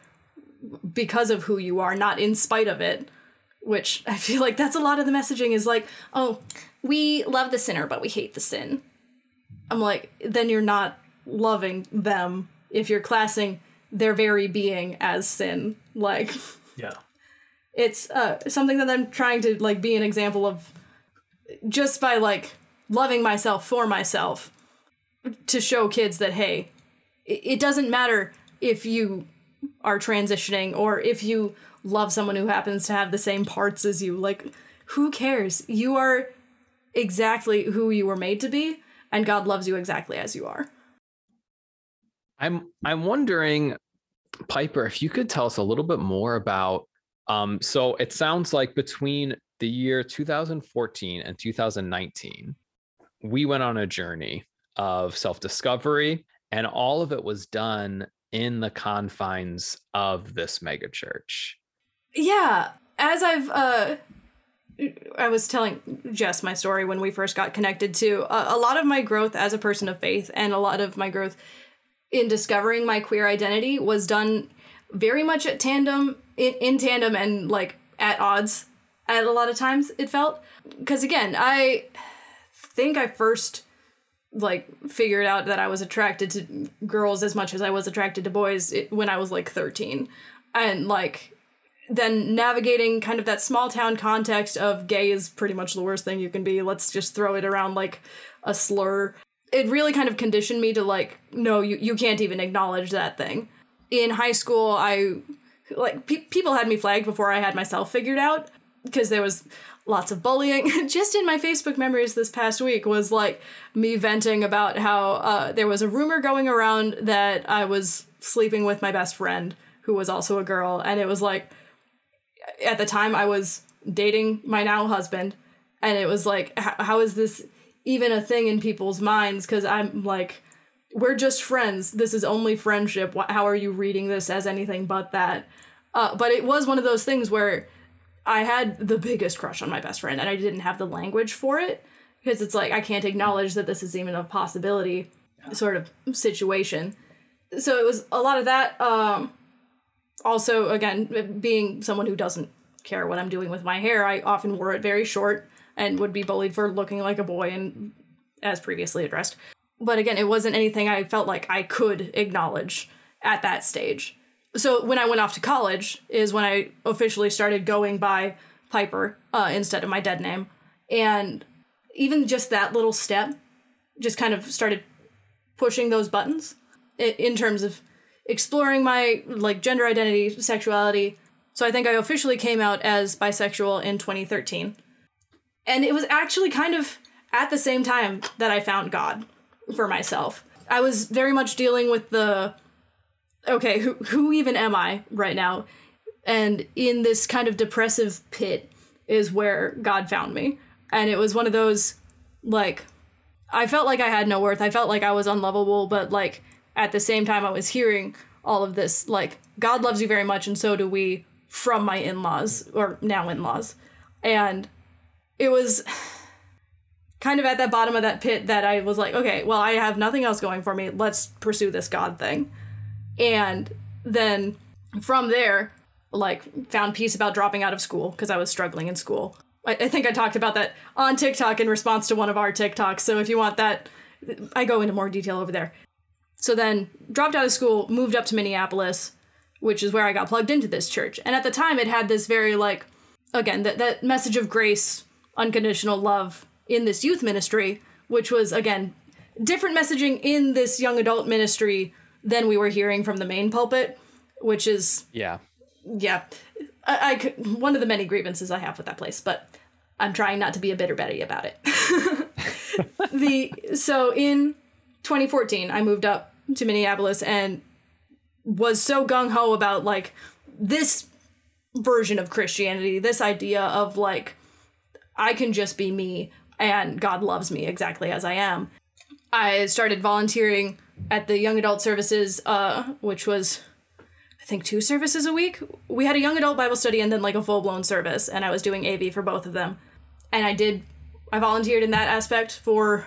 because of who you are, not in spite of it. Which I feel like that's a lot of the messaging is like, oh, we love the sinner, but we hate the sin. I'm like, then you're not loving them if you're classing their very being as sin. Like, yeah, it's uh, something that I'm trying to like be an example of, just by like loving myself for myself, to show kids that hey, it doesn't matter if you are transitioning or if you love someone who happens to have the same parts as you. Like, who cares? You are exactly who you were made to be and God loves you exactly as you are. I'm I'm wondering, Piper, if you could tell us a little bit more about. Um, so it sounds like between the year 2014 and 2019, we went on a journey of self-discovery, and all of it was done in the confines of this megachurch. Yeah, as I've uh, I was telling Jess my story when we first got connected to a, a, lot of my growth as a person of faith and a lot of my growth in discovering my queer identity was done very much at tandem in, in tandem and like at odds at a lot of times it felt. Because again I think I first like figured out that I was attracted to girls as much as I was attracted to boys when I was like 13 and like then navigating kind of that small town context of gay is pretty much the worst thing you can be. Let's just throw it around like a slur. It really kind of conditioned me to like, no, you, you can't even acknowledge that thing. In high school, I like pe- people had me flagged before I had myself figured out. because there was lots of bullying. (laughs) Just in my Facebook memories this past week was like me venting about how uh, there was a rumor going around that I was sleeping with my best friend who was also a girl, and it was like at the time I was dating my now husband, and it was like, how is this even a thing in people's minds? Because I'm like, we're just friends. This is only friendship. How are you reading this as anything but that? Uh, but it was one of those things where I had the biggest crush on my best friend, and I didn't have the language for it because it's like I can't acknowledge that this is even a possibility, sort of situation. So it was a lot of that. Um, also, again, being someone who doesn't care what I'm doing with my hair, I often wore it very short and would be bullied for looking like a boy, and as previously addressed. But again, it wasn't anything I felt like I could acknowledge at that stage so when I went off to college is when I officially started going by Piper uh, instead of my dead name, and even just that little step just kind of started pushing those buttons in terms of exploring my like gender identity, sexuality. So I think I officially came out as bisexual in 2013. And it was actually kind of at the same time that I found God for myself. I was very much dealing with the okay, who who even am I right now? And in this kind of depressive pit is where God found me. And it was one of those like I felt like I had no worth. I felt like I was unlovable, but like at the same time I was hearing all of this like God loves you very much and so do we from my in-laws or now in-laws. And it was (sighs) kind of at that bottom of that pit that I was like, okay, well, I have nothing else going for me. Let's pursue this God thing. And then from there, like found peace about dropping out of school because I was struggling in school. I, I, think I talked about that on TikTok in response to one of our TikToks. So if you want that, I go into more detail over there. So then dropped out of school, moved up to Minneapolis, which is where I got plugged into this church. And at the time, it had this very like, again, that that message of grace, unconditional love in this youth ministry, which was again different messaging in this young adult ministry than we were hearing from the main pulpit, which is yeah, yeah. I, I could, one of the many grievances I have with that place, but I'm trying not to be a bitter Betty about it. (laughs) the so in 2014, I moved up to Minneapolis and was so gung ho about like this version of Christianity, this idea of like I can just be me and God loves me exactly as I am. I started volunteering at the young adult services, uh, which was I think two services a week. We had a young adult Bible study and then like a full blown service, and I was doing AV for both of them. And I did, I volunteered in that aspect for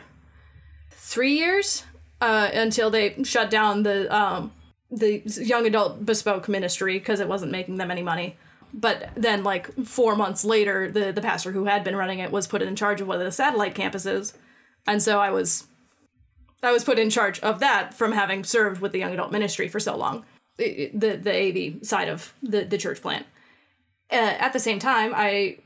three years uh, until they shut down the um, the young adult bespoke ministry because it wasn't making them any money. But then, like four months later, the the pastor who had been running it was put in charge of one of the satellite campuses, and so I was I was put in charge of that from having served with the young adult ministry for so long, the the, the AV side of the the church plant. Uh, at the same time, I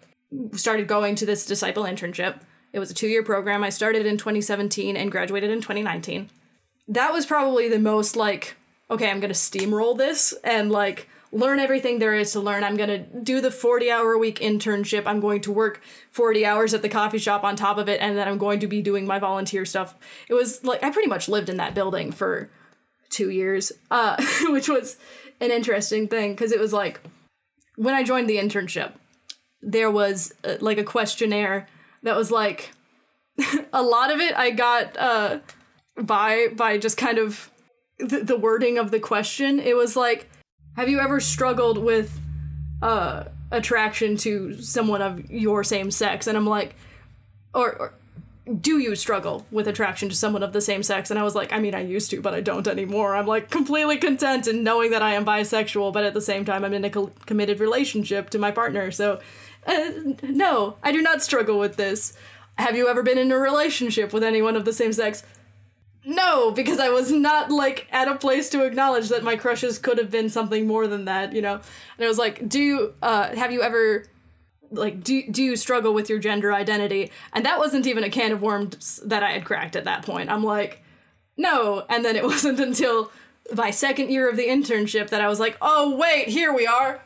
started going to this disciple internship. It was a two year program. I started in 2017 and graduated in 2019. That was probably the most like, okay, I'm gonna steamroll this and like learn everything there is to learn. I'm to do the 40 hour a week internship. I'm going to work 40 hours at the coffee shop on top of it. And then I'm going to be doing my volunteer stuff. It was like, I pretty much lived in that building for two years, uh, (laughs) which was an interesting thing because it was like when I joined the internship, there was uh, like a questionnaire that was like (laughs) a lot of it I got uh, by by just kind of the, the wording of the question. It was like, have you ever struggled with uh, attraction to someone of your same sex? And I'm like, or, or do you struggle with attraction to someone of the same sex? And I was like, I mean, I used to, but I don't anymore. I'm like completely content in knowing that I am bisexual, but at the same time, I'm in a co- committed relationship to my partner. So, uh, no, I do not struggle with this. Have you ever been in a relationship with anyone of the same sex? No, because I was not like at a place to acknowledge that my crushes could have been something more than that, you know. And I was like, do you uh have you ever like do do you struggle with your gender identity? And that wasn't even a can of worms that I had cracked at that point. I'm like, no. And then it (laughs) wasn't until my second year of the internship that I was like, oh wait, here we are.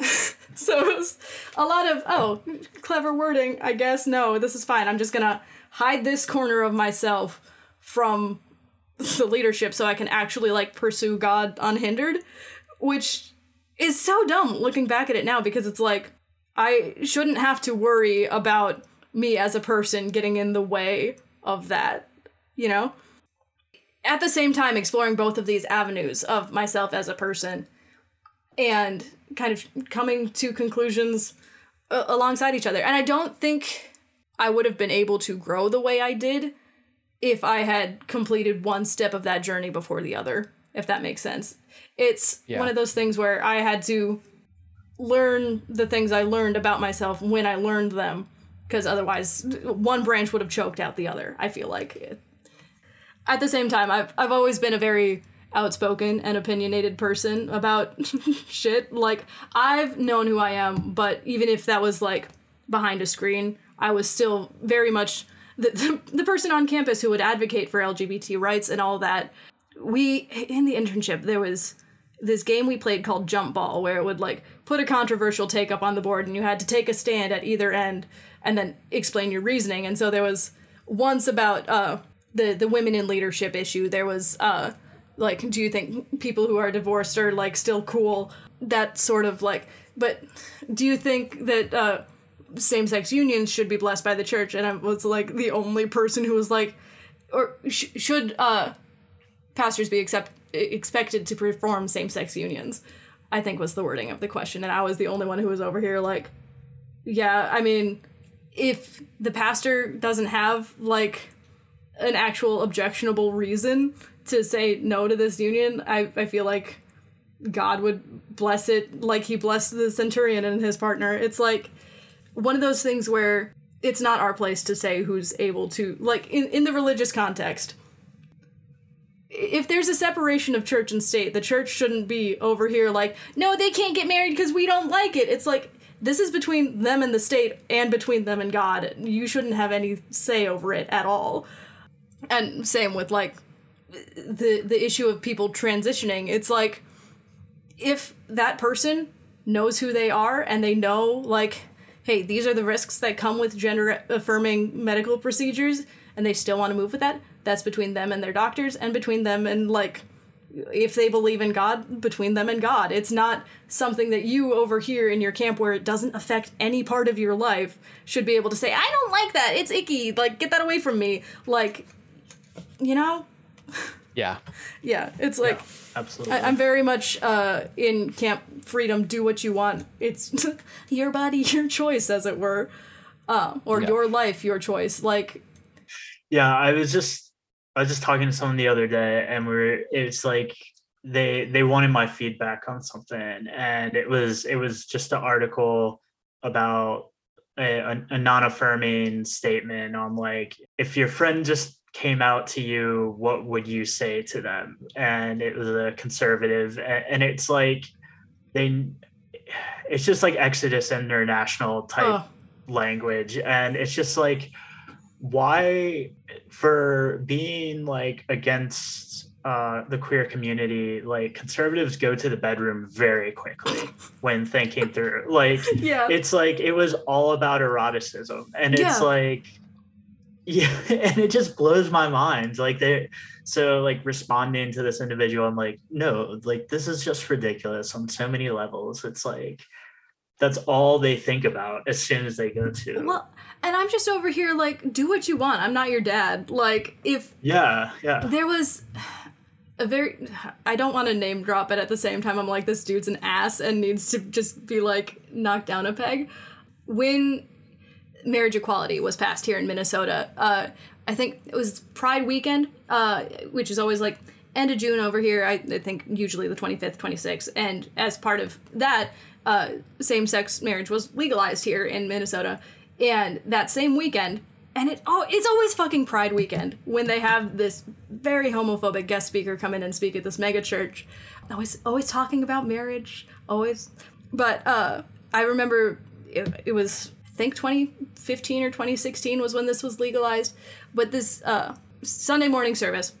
(laughs) so it was a lot of oh clever wording i guess no this is fine i'm just gonna hide this corner of myself from the leadership so i can actually like pursue god unhindered which is so dumb looking back at it now because it's like i shouldn't have to worry about me as a person getting in the way of that you know at the same time exploring both of these avenues of myself as a person and kind of coming to conclusions uh, alongside each other. And I don't think I would have been able to grow the way I did if I had completed one step of that journey before the other, if that makes sense. It's Yeah. one of those things where I had to learn the things I learned about myself when I learned them because otherwise one branch would have choked out the other, I feel like. At the same time, I've I've always been a very outspoken and opinionated person about (laughs) shit. Like I've known who I am, but even if that was like behind a screen, I was still very much the, the, person on campus who would advocate for LGBT rights and all that. We in the internship there was this game we played called Jump Ball where it would like put a controversial take up on the board and you had to take a stand at either end and then explain your reasoning. And so there was once about uh the the women in leadership issue. There was uh like do you think people who are divorced are like still cool? That sort of like but do you think that uh same-sex unions should be blessed by the church and I was like the only person who was like or sh- should uh pastors be accept- expected to perform same-sex unions i think was the wording of the question and i was the only one who was over here like yeah i mean if the pastor doesn't have like an actual objectionable reason to say no to this union i, I feel like god would bless it like he blessed the centurion and his partner. It's like one of those things where it's not our place to say who's able to like in, in the religious context if there's a separation of church and state, the church shouldn't be over here like, no, they can't get married because we don't like it. It's like this is between them and the state and between them and God. You shouldn't have any say over it at all. And same with like the the issue of people transitioning. It's like if that person knows who they are and they know like hey, these are the risks that come with gender affirming medical procedures and they still want to move with that, that's between them and their doctors and between them and like if they believe in God, between them and God. It's not something that you over here in your camp where it doesn't affect any part of your life should be able to say, I don't like that. It's icky. Like, get that away from me. Like, you know? (laughs) Yeah. Yeah. It's like, Absolutely. I, I'm very much uh, in camp freedom. Do what you want. It's (laughs) your body, (laughs) your choice, as it were, uh, or Yeah. your life, your choice. Like, Yeah, I was just I was just talking to someone the other day and we are it's like they they wanted my feedback on something and it was it was just an article about a, a, a non-affirming statement on like if your friend just came out to you what would you say to them and it was a conservative and it's like they it's just like exodus international type oh, language and it's just like why for being like against uh the queer community like conservatives go to the bedroom very quickly when thinking through like (laughs) yeah. it's like it was all about eroticism and Yeah. it's like yeah (laughs) and it just blows my mind like they so like responding to this individual i'm like no like this is just ridiculous on so many levels it's like that's all they think about as soon as they go to well, and I'm just over here like, do what you want. I'm not your dad. Like, if yeah yeah there was a very I don't want to name drop it at the same time I'm like this dude's an ass and needs to just be like knocked down a peg. When marriage equality was passed here in Minnesota, uh, I think it was Pride weekend, uh, which is always like end of June over here. I, I think usually the 25th, 26th, and as part of that, uh, same-sex marriage was legalized here in Minnesota. And that same weekend, and it oh, it's always fucking Pride weekend when they have this very homophobic guest speaker come in and speak at this mega church. Always, always talking about marriage. Always, but uh, I remember it, it was think 2015 or 2016 was when this was legalized. But this uh, Sunday morning service,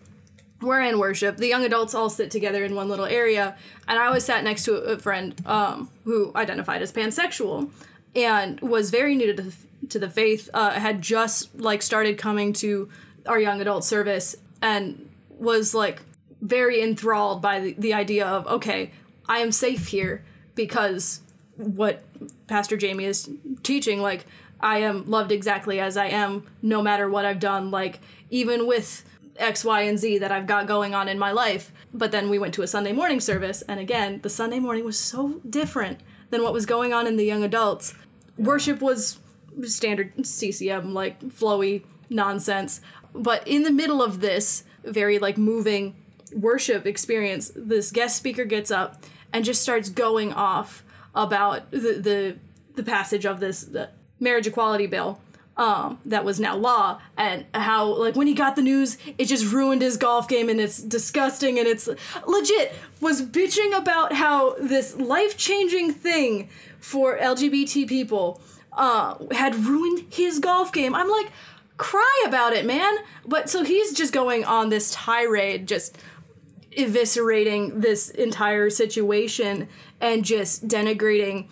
we're in worship. The young adults all sit together in one little area, and I was sat next to a, friend um, who identified as pansexual and was very new to the, to the faith. Uh, had just like started coming to our young adult service and was like very enthralled by the, the idea of okay, I am safe here because what Pastor Jamie is teaching, like I am loved exactly as I am, no matter what I've done. Like even with X, Y, and Z that I've got going on in my life. But then we went to a Sunday morning service, and again, the Sunday morning was so different than what was going on in the young adults. Worship was standard CCM, like flowy nonsense. But in the middle of this very like moving worship experience, this guest speaker gets up and just starts going off about the the, the passage of this marriage equality bill um, that was now law, and how like when he got the news, it just ruined his golf game, and it's disgusting, and it's legit was bitching about how this life changing thing for LGBT people uh, had ruined his golf game. I'm like, cry about it, man. But so he's just going on this tirade, just eviscerating this entire situation and just denigrating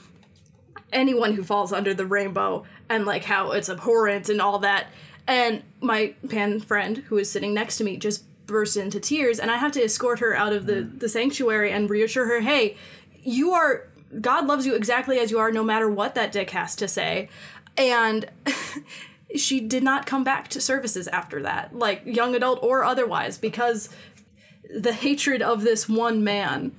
anyone who falls under the rainbow and like how it's abhorrent and all that. And my pan friend who is sitting next to me just burst into tears and I have to escort her out of the, mm. the sanctuary and reassure her, hey, you are God loves you exactly as you are, no matter what that dick has to say. And (laughs) she did not come back to services after that, like young adult or otherwise, because the hatred of this one man,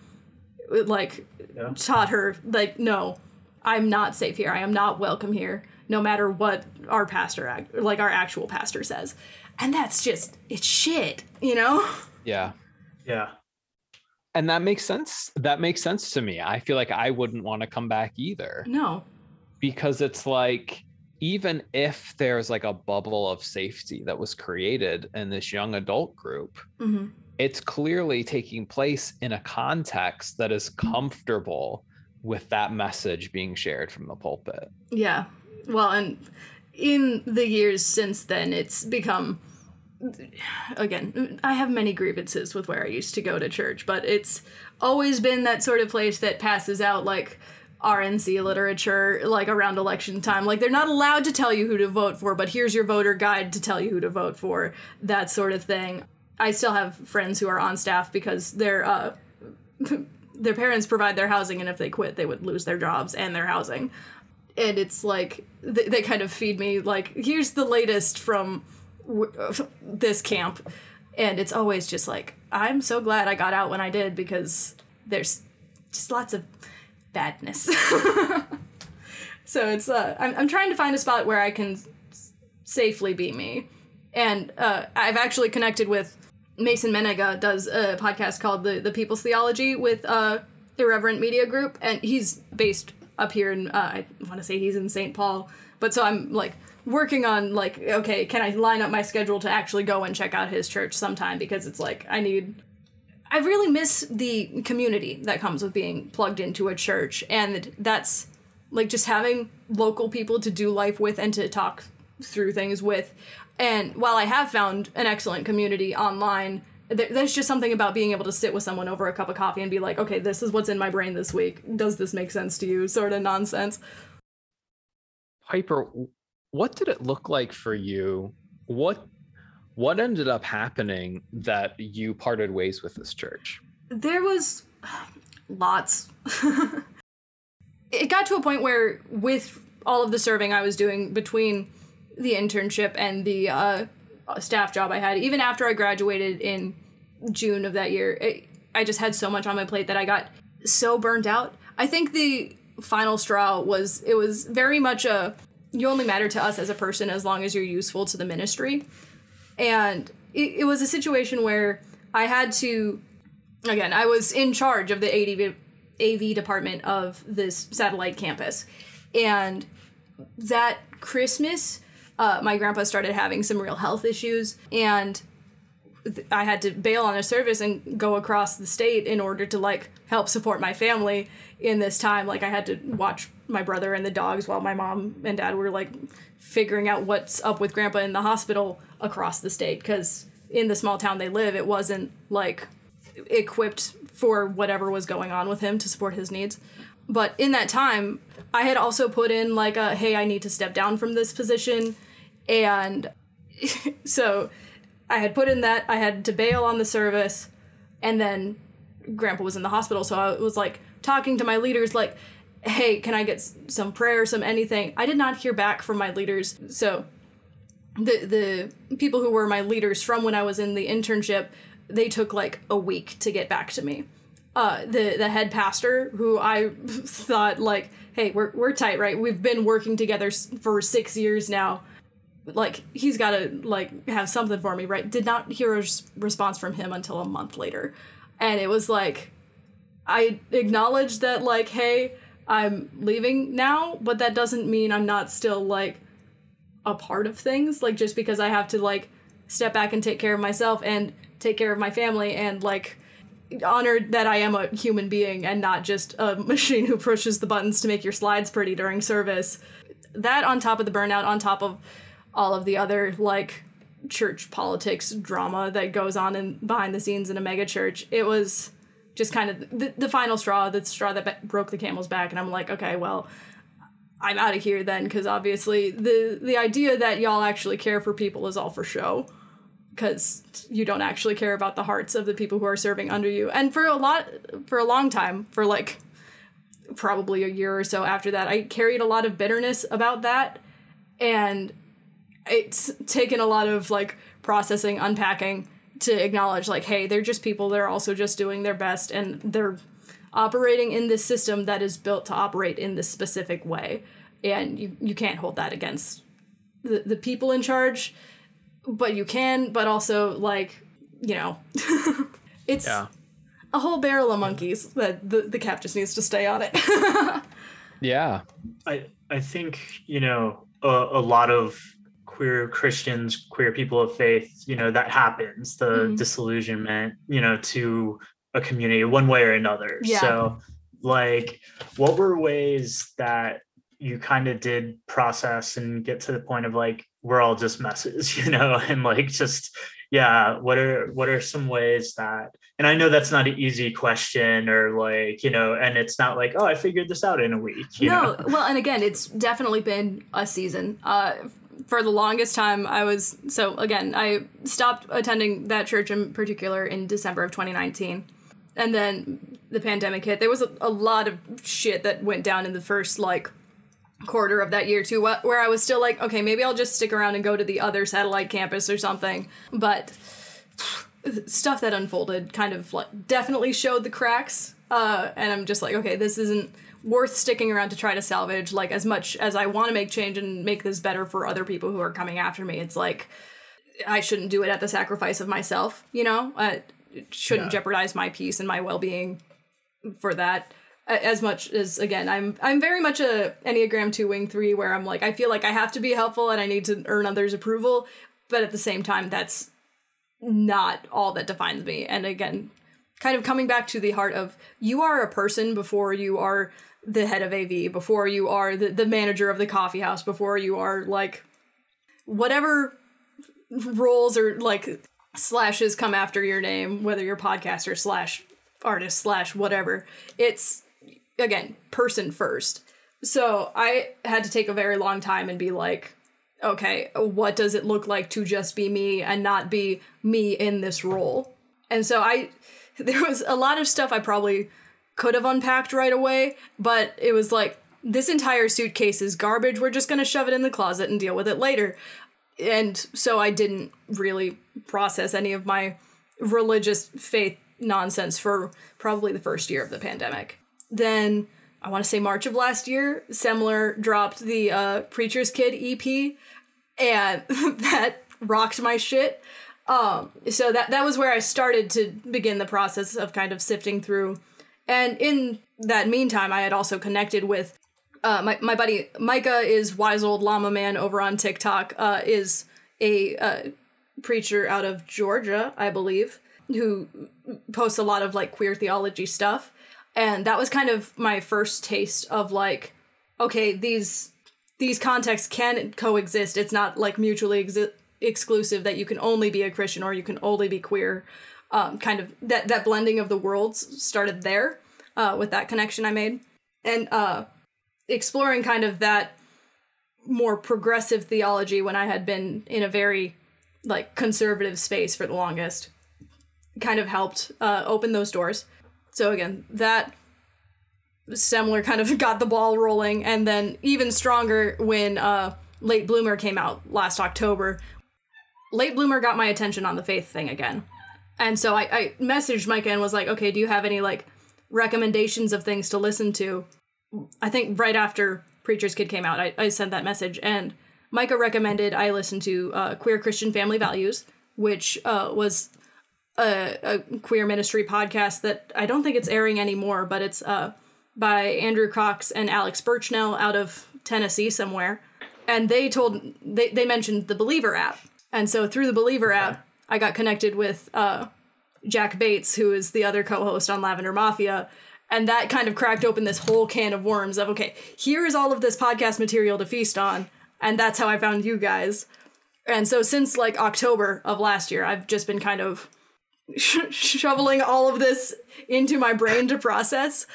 like, yeah. taught her, like, no, I'm not safe here. I am not welcome here no matter what our pastor like our actual pastor says. And that's just it's shit you know? Yeah. Yeah. And that makes sense that makes sense to me. I feel like i wouldn't want to come back either. No. Because it's like even if there's like a bubble of safety that was created in this young adult group mm-hmm. It's clearly taking place in a context that is comfortable with that message being shared from the pulpit yeah well, and in the years since then, it's become again, I have many grievances with where I used to go to church, but it's always been that sort of place that passes out like RNC literature like around election time. Like they're not allowed to tell you who to vote for, but here's your voter guide to tell you who to vote for. That sort of thing. I still have friends who are on staff because their uh (laughs) their parents provide their housing and if they quit they would lose their jobs and their housing. And it's like they, they kind of feed me like here's the latest from w- this camp. And it's always just like i'm so glad i got out when i did because there's just lots of badness. (laughs) So it's uh I'm, I'm trying to find a spot where i can s- safely be me. And uh i've actually connected with Mason Mennenga does a podcast called the the people's theology with uh irreverent media group and he's based up here in uh, I want to say he's in St. Paul, but so I'm like working on like okay, can I line up my schedule to actually go and check out his church sometime because it's like I need I really miss the community that comes with being plugged into a church and that's like just having local people to do life with and to talk through things with. And while I have found an excellent community online, there's just something about being able to sit with someone over a cup of coffee and be like, okay, this is what's in my brain this week. Does this make sense to you? Sort of nonsense. Piper, what did it look like for you? What what ended up happening that you parted ways with this church? There was lots. (laughs) it got to a point where with all of the serving I was doing between the internship and the uh, staff job I had, even after I graduated in June of that year, it, I just had so much on my plate that I got so burned out. I think the final straw was it was very much a you only matter to us as a person as long as you're useful to the ministry. And it, it was a situation where I had to again, I was in charge of the AV, AV department of this satellite campus. And that Christmas, uh, my grandpa started having some real health issues. And I had to bail on a service and go across the state in order to like help support my family in this time. Like I had to watch my brother and the dogs while my mom and dad were like figuring out what's up with grandpa in the hospital across the state because in the small town they live, it wasn't like equipped for whatever was going on with him to support his needs. But in that time, I had also put in like a hey, I need to step down from this position. And (laughs) so I had put in that I had to bail on the service and then grandpa was in the hospital so I was like talking to my leaders like hey, can I get some prayer, some anything? I did not hear back from my leaders. So the the people who were my leaders from when I was in the internship, they took like a week to get back to me. Uh, the the head pastor, who I (laughs) thought like, hey, we're we're tight, right? We've been working together for six years now. Like he's got to like have something for me, right? Did not hear a response from him until a month later, and it was like, I acknowledged that like, hey, I'm leaving now, but that doesn't mean I'm not still like a part of things. Like just because I have to like step back and take care of myself and take care of my family and like honored that I am a human being and not just a (laughs) machine who pushes the buttons to make your slides pretty during service. That on top of the burnout, on top of all of the other like church politics drama that goes on in behind the scenes in a mega church, it was just kind of the, the final straw, the straw that broke the camel's back. And I'm like, okay, well, I'm out of here then, because obviously the the idea that y'all actually care for people is all for show, because you don't actually care about the hearts of the people who are serving under you. And for a lot, for a long time, for like probably a year or so after that, I carried a lot of bitterness about that, and it's taken a lot of like processing, unpacking to acknowledge like hey they're just people they're also just doing their best and they're operating in this system that is built to operate in this specific way. And you, you can't hold that against the, the people in charge but you can but also like you know (laughs) it's yeah. a whole barrel of monkeys that the, the cap just needs to stay on it. (laughs) Yeah. I i think you know a, a lot of queer Christians, queer people of faith, you know, that happens, the mm-hmm. disillusionment, you know, to a community one way or another. Yeah. So like what were ways that you kind of did process and get to the point of like we're all just messes, (laughs) you know, and like just yeah, what are what are some ways that and I know that's not an easy question or like, you know, and it's not like, oh, I figured this out in a week. no, know? well, and again, it's definitely been a season. Uh for the longest time I was so again, I stopped attending that church in particular in December of 2019. And then the pandemic hit. There was a, a lot of shit that went down in the first like quarter of that year too where I was still like, okay, maybe I'll just stick around and go to the other satellite campus or something. But (sighs) stuff that unfolded kind of like definitely showed the cracks. Uh, and I'm just like, okay, this isn't worth sticking around to try to salvage like as much as I want to make change and make this better for other people who are coming after me. It's like I shouldn't do it at the sacrifice of myself, you know? Uh, I shouldn't yeah. jeopardize my peace and my well-being for that as much as again i'm i'm very much a enneagram 2 wing 3 where i'm like i feel like i have to be helpful and i need to earn others approval but at the same time that's not all that defines me and again kind of coming back to the heart of you are a person before you are the head of AV, before you are the, the manager of the coffee house, before you are like whatever roles or like slashes come after your name, whether you're podcaster slash artist slash whatever. It's again, person first. So I had to take a very long time and be like, okay, what does it look like to just be me and not be me in this role? And so I, (laughs) there was a lot of stuff I probably could have unpacked right away, but it was like, this entire suitcase is garbage. We're just going to shove it in the closet and deal with it later. And so I didn't really process any of my religious faith nonsense for probably the first year of the pandemic. Then I want to say March of last year, Semler dropped the uh, Preacher's Kid EP, and (laughs) that rocked my shit. Um, so that that was where I started to begin the process of kind of sifting through and in that meantime, I had also connected with uh, my, my buddy Micah is wise old llama man over on TikTok, uh, is a uh, preacher out of Georgia, I believe, who posts a lot of like queer theology stuff. And that was kind of my first taste of like, okay, these these contexts can coexist. It's not like mutually exi- exclusive that you can only be a Christian or you can only be queer. Um, kind of that that blending of the worlds started there uh, with that connection I made, and uh, exploring kind of that more progressive theology when I had been in a very like conservative space for the longest kind of helped uh, open those doors. So again, that Semler kind of (laughs) got the ball rolling, and then even stronger when uh, Late Bloomer came out last October. Late Bloomer got my attention on the faith thing again, and so I, I messaged Micah and was like, "Okay, do you have any like recommendations of things to listen to?" I think right after Preacher's Kid came out, I, I sent that message, and Micah recommended I listen to uh, Queer Christian Family Values, which uh, was a, a, queer ministry podcast that I don't think it's airing anymore, but it's uh, by Andrew Cox and Alex Birchnell out of Tennessee somewhere. And they told they, they mentioned the Believer app. And so through the Believer app, I got connected with uh, Jack Bates, who is the other co-host on Lavender Mafia. And that kind of cracked open this whole can of worms of okay, here is all of this podcast material to feast on, and that's how I found you guys. And so since like October of last year, I've just been kind of sh- (laughs) shoveling all of this into my brain to process.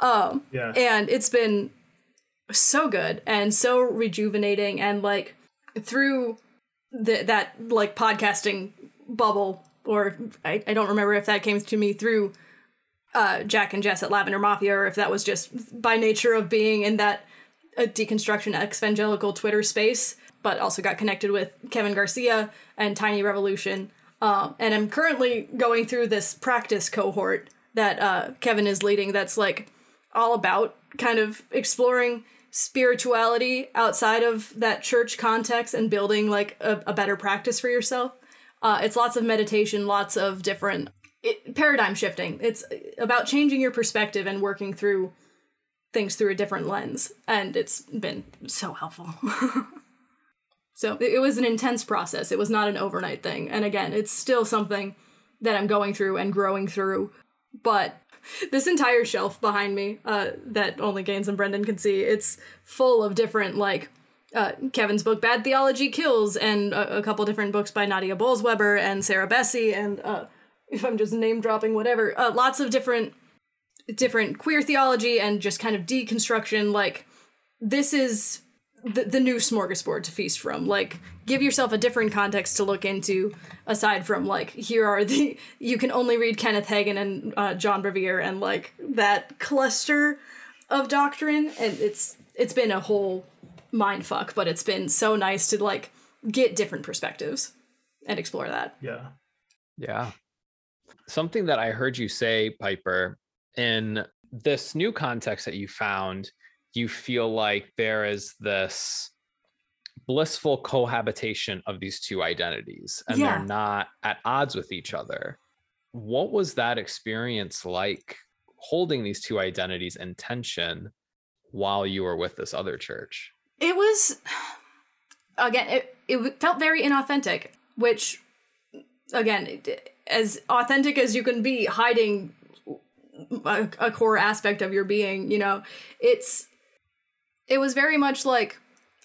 Um, Yeah. and it's been so good and so rejuvenating and like through the, that like podcasting bubble or I, I don't remember if that came to me through uh, Jack and Jess at Lavender Mafia or if that was just by nature of being in that uh, deconstruction evangelical Twitter space, but also got connected with Kevin Garcia and Tiny Revolution. Um, and I'm currently going through this practice cohort that uh, Kevin is leading that's like all about kind of exploring spirituality outside of that church context and building like a, a better practice for yourself. Uh, it's lots of meditation, lots of different it, paradigm shifting. It's about changing your perspective and working through things through a different lens. And it's been so helpful. (laughs) so it, it was an intense process. It was not an overnight thing. And again, it's still something that I'm going through and growing through. But (laughs) this entire shelf behind me uh, that only Gaines and Brendan can see, it's full of different like uh, Kevin's book Bad Theology Kills and a, a couple different books by Nadia Bolz-Weber and Sarah Bessey and uh, (laughs) if I'm just name dropping whatever, uh, lots of different different queer theology and just kind of deconstruction. Like this is the, the new smorgasbord to feast from. Like give yourself a different context to look into aside from like here are the (laughs) you can only read Kenneth Hagin and uh, John Bevere and like that cluster of doctrine and it's it's been a whole mind fuck but it's been so nice to like get different perspectives and explore that Yeah. Yeah. Something that I heard you say, Piper, in this new context that you found, you feel like there is this blissful cohabitation of these two identities and Yeah. they're not at odds with each other. What was that experience like holding these two identities in tension while you were with this other church? It was again it, it felt very inauthentic which again as authentic as you can be hiding a, a core aspect of your being you know it's it was very much like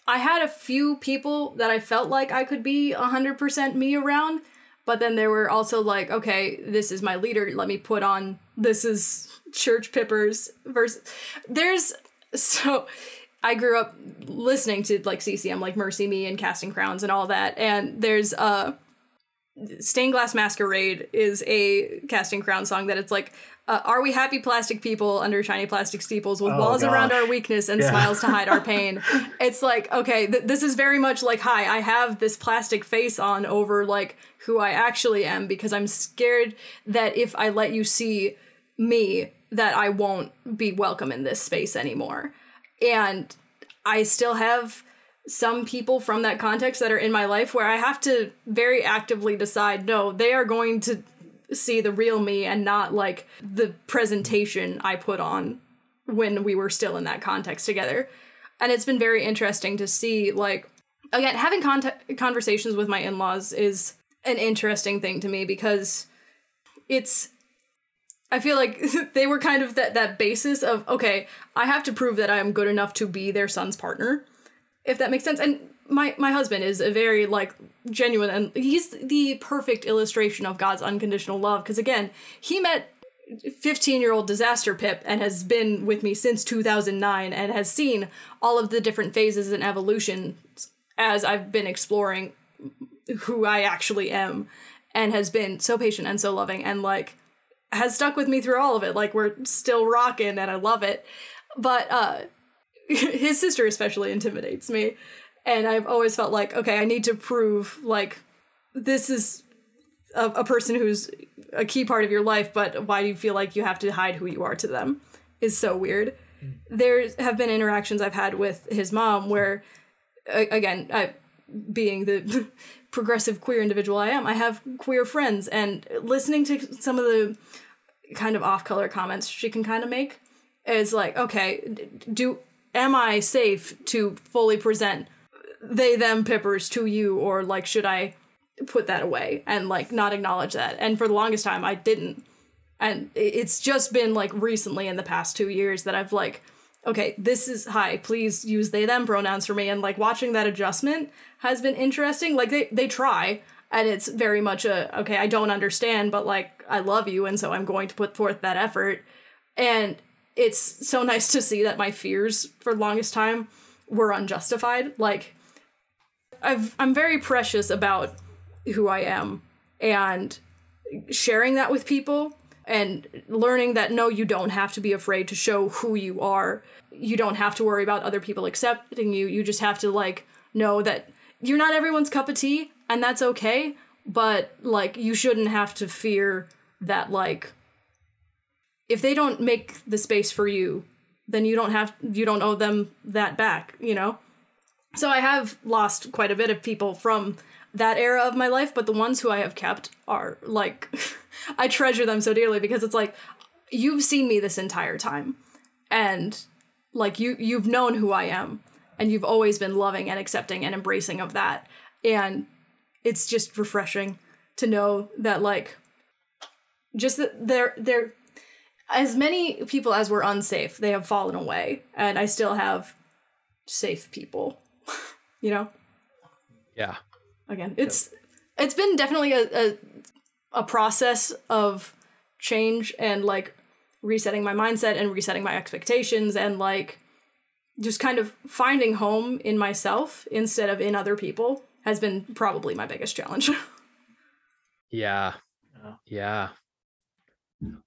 i had a few people that i felt like i could be 100% me around but then there were also like okay this is my leader let me put on this is church pippers versus there's (laughs) so I grew up listening to like CCM, like MercyMe and Casting Crowns and all that. And there's uh Stained Glass Masquerade is a Casting Crown song that it's like, uh, are we happy plastic people under shiny plastic steeples with Oh, walls around our weakness and Yeah. smiles to hide our (laughs) pain? It's like, okay, th- this is very much like, hi, I have this plastic face on over like who I actually am because I'm scared that if I let you see me, that I won't be welcome in this space anymore and I still have some people from that context that are in my life where I have to very actively decide no, they are going to see the real me and not like the presentation I put on when we were still in that context together. And it's been very interesting to see like again having contact conversations with my in-laws is an interesting thing to me because it's I feel like (laughs) they were kind of that that basis of okay, I have to prove that I am good enough to be their son's partner, if that makes sense. And my my husband is a very like genuine and he's the perfect illustration of God's unconditional love because again, he met 15 year old disaster pip and has been with me since 2009 and has seen all of the different phases and evolutions as I've been exploring who I actually am and has been so patient and so loving and like has stuck with me through all of it like we're still rocking and I love it but uh (laughs) his sister especially intimidates me and I've always felt like okay I need to prove like this is a, a person who's a key part of your life, but why do you feel like you have to hide who you are to them? Is so weird. There have been interactions I've had with his mom where, again, I, being the (laughs) progressive queer individual I am, I have queer friends, and listening to some of the kind of off color comments she can kind of make is like, okay, do am I safe to fully present they them pippers to you, or like should I put that away and like not acknowledge that. And for the longest time, I didn't. And it's just been like recently in the past two years that I've like, okay, this is hi, please use they them pronouns for me. And like watching that adjustment has been interesting. Like they they try, and it's very much a okay, I don't understand, but like I love you, and so I'm going to put forth that effort. And it's so nice to see that my fears for longest time were unjustified. Like I've I'm very precious about who I am and sharing that with people and learning that no, you don't have to be afraid to show who you are. You don't have to worry about other people accepting you. You just have to like know that you're not everyone's cup of tea and that's okay, but like you shouldn't have to fear that like if they don't make the space for you, then you don't have you don't owe them that back, you know? So I have lost quite a bit of people from that era of my life, but the ones who I have kept are like (laughs) I treasure them so dearly because it's like you've seen me this entire time and like you you've known who I am and you've always been loving and accepting and embracing of that. And it's just refreshing to know that like just that there there as many people as were unsafe they have fallen away and I still have safe people (laughs) you know? Yeah. Again it's it's been definitely a, a a process of change and like resetting my mindset and resetting my expectations and like just kind of finding home in myself instead of in other people has been probably my biggest challenge. (laughs) yeah. Yeah.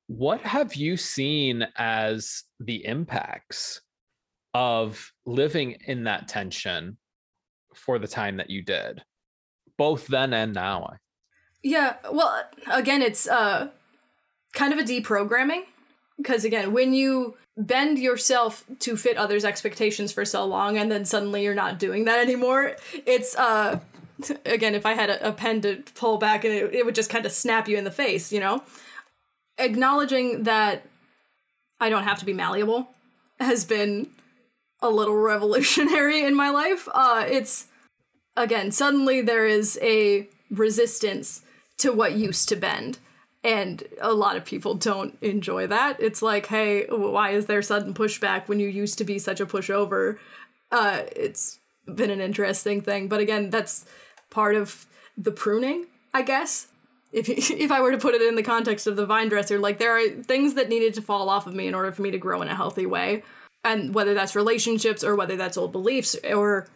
What have you seen as the impacts of living in that tension for the time that you did? both then and now. Yeah, well, again, it's uh, kind of a deprogramming because again, when you bend yourself to fit others' expectations for so long, and then suddenly you're not doing that anymore, it's uh, (laughs) again, if I had a, a pen to pull back and it, it would just kind of snap you in the face, you know. Acknowledging that I don't have to be malleable has been a little (laughs) revolutionary in my life. Uh, it's again, suddenly there is a resistance to what used to bend. And a lot of people don't enjoy that. It's like, hey, why is there sudden pushback when you used to be such a pushover? Uh, it's been an interesting thing. But again, that's part of the pruning, I guess. If, (laughs) if I were to put it in the context of the vine dresser, like there are things that needed to fall off of me in order for me to grow in a healthy way. And whether that's relationships or whether that's old beliefs or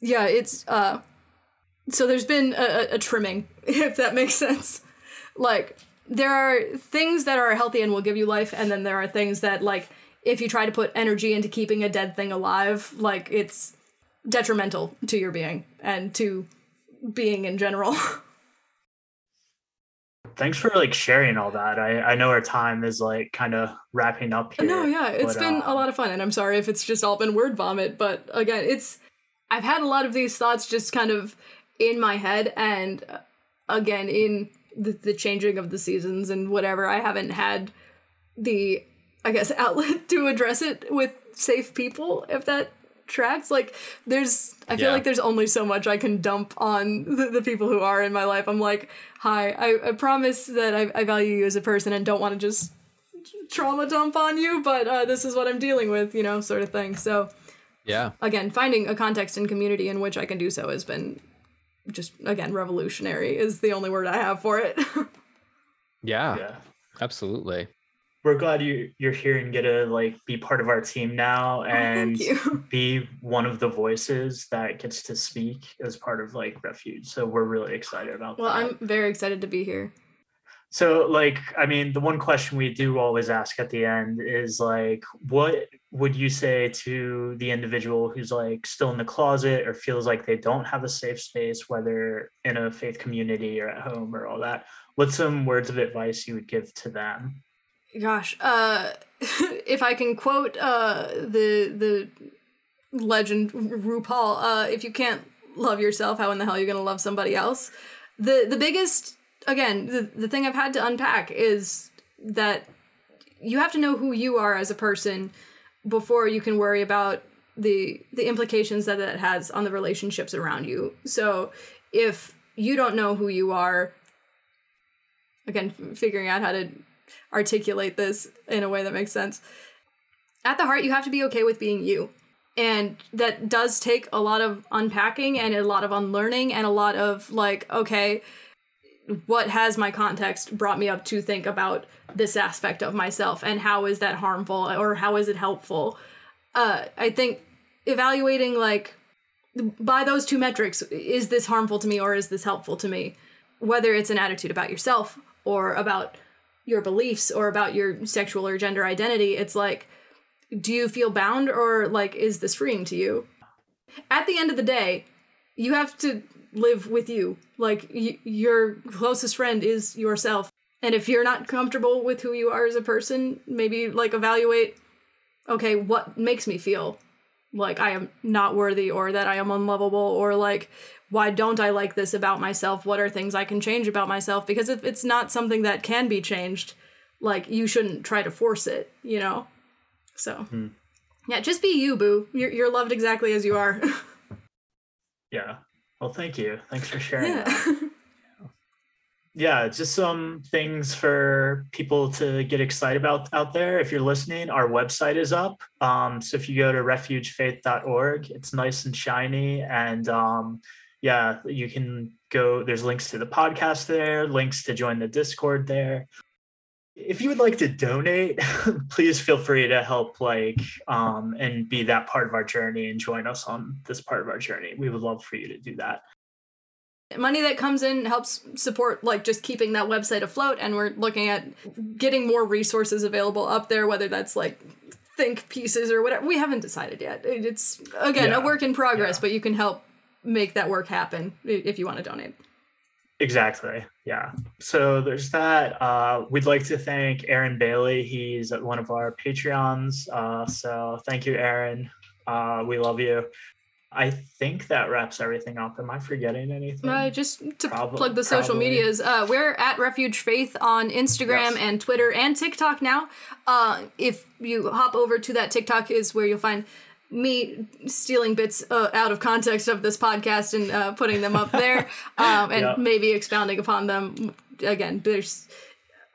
yeah, it's uh so there's been a, a trimming, (laughs) if that makes sense. Like there are things that are healthy and will give you life, and then there are things that like if you try to put energy into keeping a dead thing alive, like it's detrimental to your being and to being in general. (laughs) Thanks for like sharing all that. I I know our time is like kind of wrapping up here. No, yeah, it's but, been uh, a lot of fun, and I'm sorry if it's just all been word vomit, but again, it's I've had a lot of these thoughts just kind of in my head, and uh, again in the, the changing of the seasons and whatever, I haven't had the I guess (laughs) outlet to address it with safe people. If that tracks like there's i feel yeah. like there's only so much i can dump on (laughs) the, the, people who are in my life i'm like hi i, I promise that I, I value you as a person and don't want to just trauma dump on you but uh, this is what i'm dealing with you know sort of thing so Yeah. again, finding a context and community in which I can do so has been just again revolutionary is the only word I have for it. (laughs) Yeah. yeah. Absolutely. We're glad you you're here and get to like be part of our team now oh, and Thank you. (laughs) be one of the voices that gets to speak as part of like refuge. So we're really excited about Well, that. I'm very excited to be here. So, like, I mean, the one question we do always ask at the end is like, what would you say to the individual who's like still in the closet or feels like they don't have a safe space, whether in a faith community or at home or all that? What's some words of advice you would give to them? Gosh, uh, (laughs) if I can quote uh, the the legend RuPaul, uh, if you can't love yourself, how in the hell are you gonna love somebody else? The the biggest again, the, the thing I've had to unpack is that you have to know who you are as a person before you can worry about the the implications that that has on the relationships around you. So if you don't know who you are, again, figuring out how to articulate this in a way that makes sense. At the heart, you have to be okay with being you. And that does take a lot of unpacking and a lot of unlearning and a lot of like, okay, what has my context brought me up to think about this aspect of myself and how is that harmful or how is it helpful? Uh, I think evaluating like by those two metrics, is this harmful to me or is this helpful to me? Whether it's an attitude about yourself or about your beliefs or about your sexual or gender identity, it's like, do you feel bound or like, is this freeing to you? At the end of the day, you have to live with you. Like, y- your closest friend is yourself. And if you're not comfortable with who you are as a person, maybe like evaluate okay, what makes me feel like I am not worthy or that I am unlovable or like why don't I like this about myself? What are things I can change about myself? Because if it's not something that can be changed, like you shouldn't try to force it, you know? So, hmm. yeah, just be you, boo. You're, you're loved exactly as you are. (laughs) Yeah. Well, thank you. Thanks for sharing. yeah. that. (laughs) yeah, just some things for people to get excited about out there. If you're listening, our website is up. Um, so if you go to refugefaith.org, it's nice and shiny. And um, yeah, you can go, there's links to the podcast there, links to join the Discord there. If you would like to donate, (laughs) please feel free to help like um, and be that part of our journey and join us on this part of our journey. We would love for you to do that. money that comes in helps support like just keeping that website afloat and we're looking at getting more resources available up there whether that's like think pieces or whatever we haven't decided yet it's again Yeah, a work in progress yeah. but you can help make that work happen if you want to donate Exactly. Yeah. So there's that. Uh, we'd like to thank Aaron Bailey. He's one of our Patreons. Uh, so thank you, Aaron. Uh, we love you. I think that wraps everything up. Am I forgetting anything? uh, just to Prob- plug the social probably. medias uh, we're at refuge faith on instagram Yes. and twitter and tiktok now uh, if you hop over to that tiktok is where you'll find me stealing bits uh, out of context of this podcast and uh, putting them up there (laughs) um, and Yeah. maybe expounding upon them again there's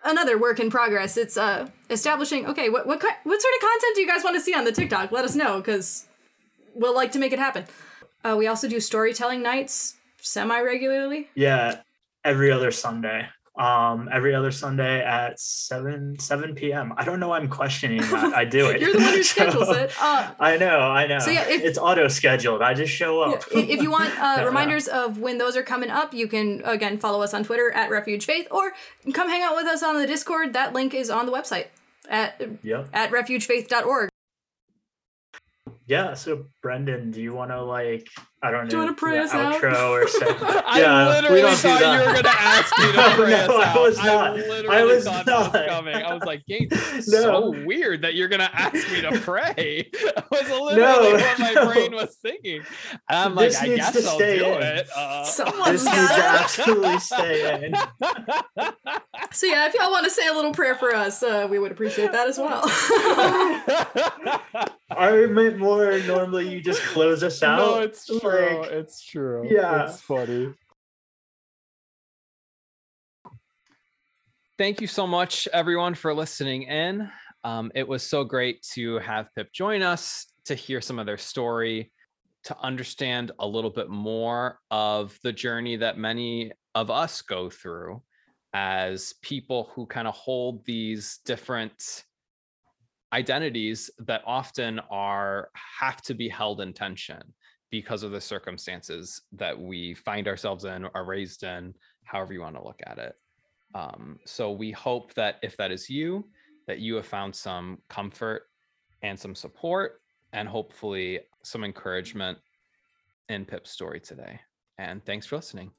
another work in progress it's uh establishing okay what what, what sort of content do you guys want to see on the tiktok let us know because we'll like to make it happen uh, we also do storytelling nights semi regularly Yeah. Every other Sunday. Um, every other Sunday at seven seven p.m. I don't know. I'm questioning that. I do (laughs) it. You're the one who (laughs) So- schedules it. Uh, I know. I know. So, yeah, if- it's auto scheduled. I just show up. i- if you want uh, (laughs) Yeah. reminders of when those are coming up, you can again follow us on Twitter at Refuge Faith or come hang out with us on the Discord. That link is on the website at Yep. at refugefaith.org. Yeah. So Brendan, do you want to like I don't know Do you wanna pray do us out? or (laughs) say? (laughs) I Yeah, we literally don't do thought that. you were going to ask me to (laughs) pray no, us I was not. I literally was thought not. that was coming. I was like, Gabe, this is No. so weird that you're going to ask me to pray. That was literally No, what my no. brain was thinking. I'm like, This I needs guess to I'll stay do in. it. Uh, Someone's This needs to absolutely stay in. So yeah, if y'all want to say a little prayer for us, uh, we would appreciate that as well. I meant more normally you just close us out. no, it's true. Like, it's true. Yeah. It's funny. Thank you so much, everyone, for listening in. Um, it was so great to have Pip join us to hear some of their story, to understand a little bit more of the journey that many of us go through as people who kind of hold these different identities that often are have to be held in tension because of the circumstances that we find ourselves in are raised in however you want to look at it. Um, so we hope that if that is you that you have found some comfort and some support and hopefully some encouragement in pip's story today. And thanks for listening